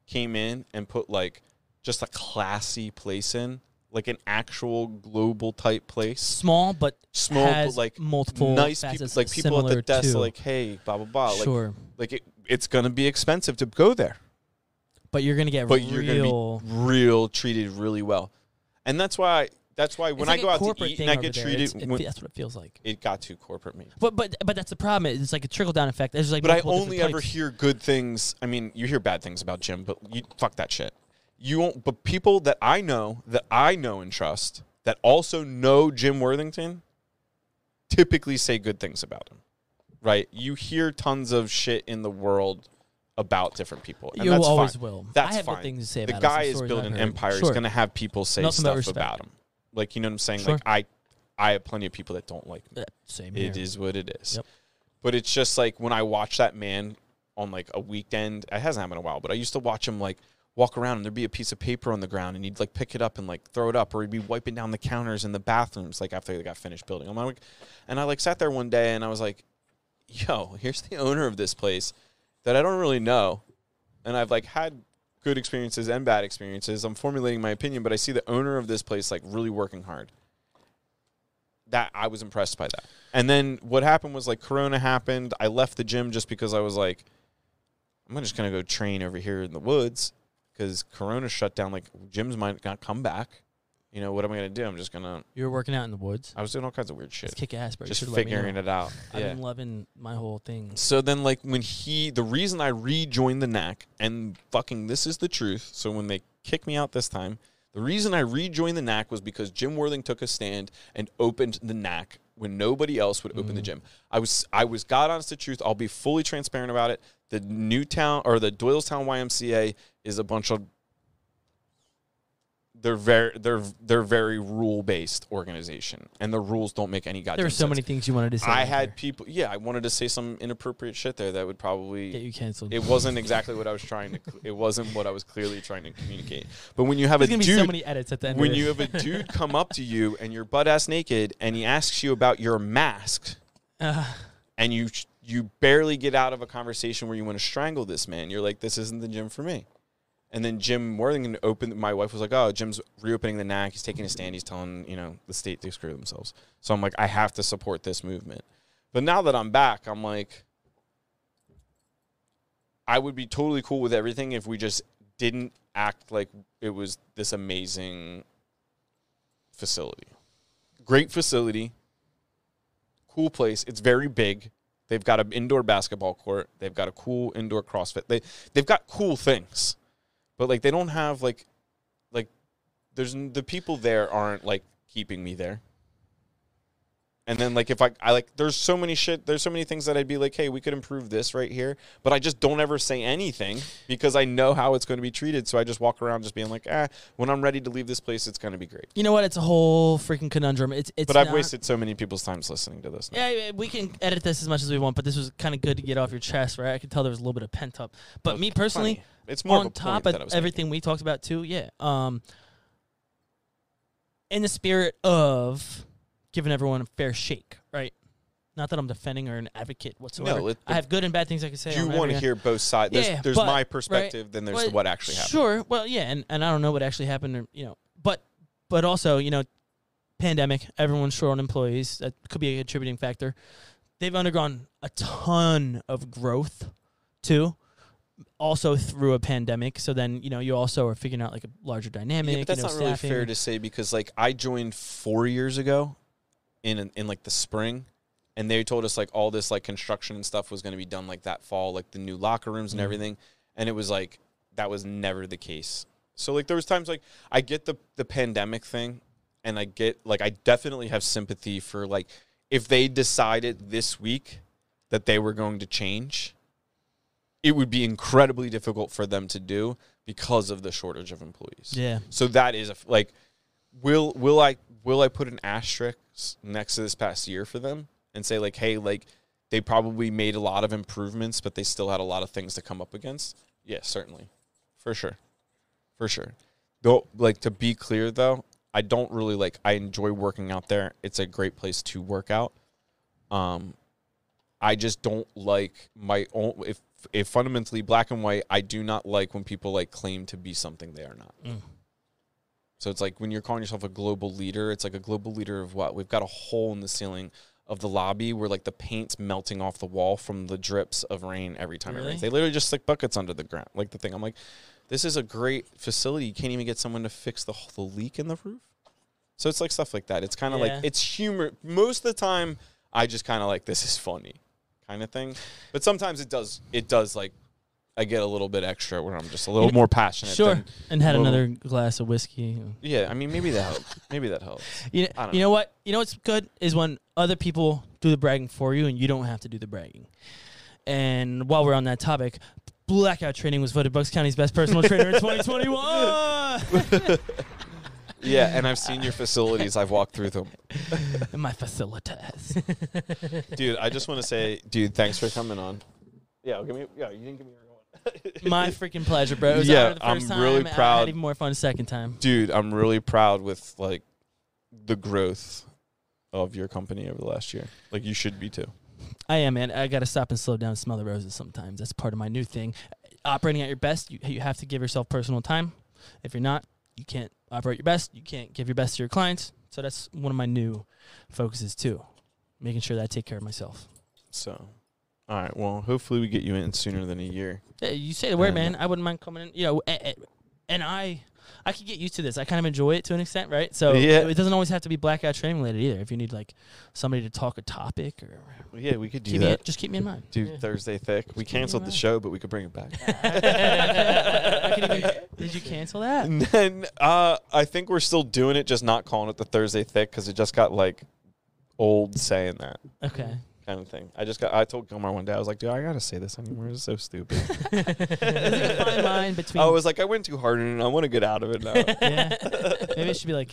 came in and put like just a classy place in, like an actual global type place, Small, but small but like multiple nice people, like people at the desk, like hey, blah blah blah, like sure. like it, it's gonna be expensive to go there, But you're gonna get but real. you're gonna be real treated really well, and that's why that's why when it's I go out to eat and I get there. treated, it- that's what it feels like. it got too corporate me. But but but that's the problem. It's like a trickle down effect. There's like But I only ever types. hear good things. I mean, you hear bad things about Jim, but you fuck that shit. You won't. But people that I know, that I know and trust, that also know Jim Worthington, typically say good things about him. Right? You hear tons of shit in the world about different people, and You that's always fine. will. That's I have fine. things to say the about guy is building an empire. He's going to have people say Nothing stuff respect. about him. Like you know what I'm saying? Sure. Like I, I have plenty of people that don't like me. Yeah, Same here. It is what it is. Yep. But it's just like when I watch that man on like a weekend, it hasn't happened in a while, but I used to watch him like walk around and there'd be a piece of paper on the ground and he'd like pick it up and like throw it up or he'd be wiping down the counters in the bathrooms like after they got finished building. I'm like, and I like sat there one day and I was like, yo, here's the owner of this place that I don't really know. And I've like had good experiences and bad experiences. I'm formulating my opinion, but I see the owner of this place like really working hard that I was impressed by that. And then what happened was like Corona happened. I left the gym just because I was like, I'm just gonna go train over here in the woods because Corona shut down. Like gyms might not come back. You know what am I gonna do? I'm just gonna. You were working out in the woods. I was doing all kinds of weird shit, Let's kick ass, bro. Just should've let me figuring it out. I've Yeah. been loving my whole thing. So then, like when he, the reason I rejoined the NAC, and fucking this is the truth. So when they kicked me out this time, the reason I rejoined the NAC was because Jim Worthing took a stand and opened the NAC when nobody else would open the mm. gym. I was, I was God honest to truth. I'll be fully transparent about it. The Newtown or the Doylestown YMCA is a bunch of they're very they're they're very rule based organization, and the rules don't make any goddamn There are so sense. many things you wanted to say. I had there. people. Yeah, I wanted to say some inappropriate shit there that would probably. get you canceled. It wasn't exactly what I was trying to. It wasn't what I was clearly trying to communicate. But when you have There's a dude, so many edits at the end. when you have a dude come up to you and you're butt ass naked and he asks you about your mask Uh, and you you barely get out of a conversation where you want to strangle this man, you're like, this isn't the gym for me. And then Jim Worthington opened. My wife was like, "Oh, Jim's reopening the NAC. He's taking a stand. He's telling you know the state to screw themselves." So I'm like, I have to support this movement. But now that I'm back, I'm like, I would be totally cool with everything if we just didn't act like it was this amazing facility. Great facility, cool place. It's very big. They've got an indoor basketball court. They've got a cool indoor CrossFit. They they've got cool things, but like they don't have like like there's the people there aren't like keeping me there. And then like if I I like there's so many shit there's so many things that I'd be like hey we could improve this right here but I just don't ever say anything because I know how it's going to be treated so I just walk around just being like ah when I'm ready to leave this place it's going to be great you know what? It's a whole freaking conundrum. It's it's. but I've not- wasted so many people's times listening to this now. Yeah, we can edit this as much as we want, but this was kind of good to get off your chest, right? I could tell there was a little bit of pent up. But me personally, funny. it's more on top of that I was everything we talked about too, yeah. Um, in the spirit of giving everyone a fair shake, right? Not that I'm defending or an advocate whatsoever. No, it- I have good and bad things I can say. you want to hear both sides. There's, Yeah, there's but- my right, perspective, then there's Well, what actually happened. Sure. Well, yeah, and, and I don't know what actually happened, or, you know, but but also, you know, pandemic, everyone's short on employees. That could be a contributing factor. They've undergone a ton of growth too, also through a pandemic. So then, you know, you also are figuring out like a larger dynamic. Yeah, but that's you know, not really fair to say because like I joined four years ago, in in like the spring, and they told us like all this like construction and stuff was going to be done like that fall, like the new locker rooms and Mhm. everything, and it was like that was never the case. So like there was times like I get the the pandemic thing, and I get like I definitely have sympathy for like if they decided this week that they were going to change, it would be incredibly difficult for them to do because of the shortage of employees. Yeah. So that is a like, will will I will I put an asterisk next to this past year for them and say like, hey, like they probably made a lot of improvements, but they still had a lot of things to come up against. Yes, certainly, for sure, for sure. Though, like to be clear though, I don't really like. I enjoy working out there. It's a great place to work out. Um, I just don't like my own. If if fundamentally black and white, I do not like when people like claim to be something they are not. Mm. So it's like when you're calling yourself a global leader, it's like a global leader of what? We've got a hole in the ceiling of the lobby where like the paint's melting off the wall from the drips of rain every time it rains. They literally just stick buckets under the ground, like the thing. I'm like, this is a great facility. You can't even get someone to fix the the leak in the roof. So it's like stuff like that. It's kind of Yeah. like it's humor. Most of the time, I just kind of like this is funny, kind of thing. But sometimes it does. It does like I get a little bit extra where I'm just a little more passionate. Sure. than- And had Well- another glass of whiskey. yeah, I mean maybe that helps. maybe that helps. You know, you know what? You know what's good is when other people do the bragging for you and you don't have to do the bragging. And while we're on that topic, Blackout Training was voted Bucks County's best personal trainer in 2021. Yeah, and I've seen your facilities. I've walked through them. In my facilities. Dude, I just want to say, dude, thanks for coming on. Yeah, give me. Yeah, you didn't give me. my freaking pleasure, bro. It was Yeah, the 1st I'm time. really I proud. had even more fun the second time. dude, I'm really proud with like the growth of your company over the last year. Like you should be too. I am, man. I got to stop and slow down and smell the roses sometimes. That's part of my new thing. Operating at your best, you, you have to give yourself personal time. If you're not, you can't operate your best. You can't give your best to your clients. So that's one of my new focuses too, making sure that I take care of myself. So, all right. Well, hopefully we get you in sooner than a year. Yeah, you say the word, And- man. I wouldn't mind coming in. You know, and, and I, I could get used to this. I kind of enjoy it to an extent, right? So Yeah. it doesn't always have to be blackout training related either. If you need like somebody to talk a topic or yeah, we could do keep me, that. just keep me in mind. Do. Thursday thick. We canceled the around. show, but we could bring it back. I could even, did you cancel that? And then uh, I think we're still doing it, just not calling it the Thursday thick because it just got like old saying that Okay. Kind of thing. I just got. I told Gilmar one day, I was like, dude, I gotta say this anymore. It's so stupid. Like a fine line between. I was like, I went too hard in it. I want to get out of it now. yeah. Maybe it should be like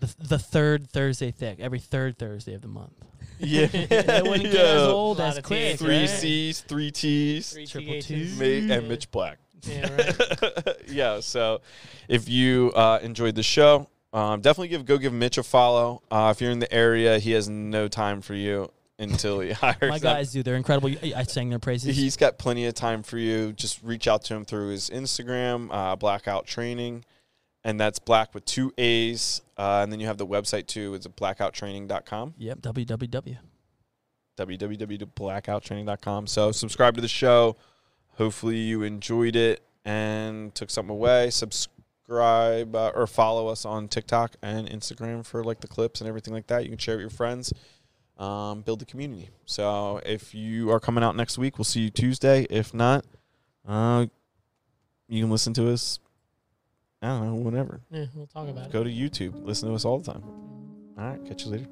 the, the third Thursday thick, every third Thursday of the month. yeah, It wouldn't get as old Lot as of quick. T's, Three right? C's, three T's, Three Triple THs. T's. Ma- and Mitch Black. Yeah, right. yeah. So, if you uh, enjoyed the show, um, definitely give go give Mitch a follow. Uh, if you're in the area, he has no time for you until he hires. My them. guys do. They're incredible. I I sang their praises. He's got plenty of time for you. Just reach out to him through his Instagram, uh, Blackout Training, and that's black with two A's. Uh, and then you have the website too. It's blackouttraining.com, Yep. www. www.blackouttraining.com. So subscribe to the show. Hopefully you enjoyed it and took something away. Subscribe uh, or follow us on TikTok and Instagram for like the clips and everything like that. You can share with your friends um, build the community. So if you are coming out next week, we'll see you Tuesday. If not, uh, you can listen to us. I don't know, whenever. Yeah, we'll talk about Go it. Go to YouTube. Listen to us all the time. All right, catch you later.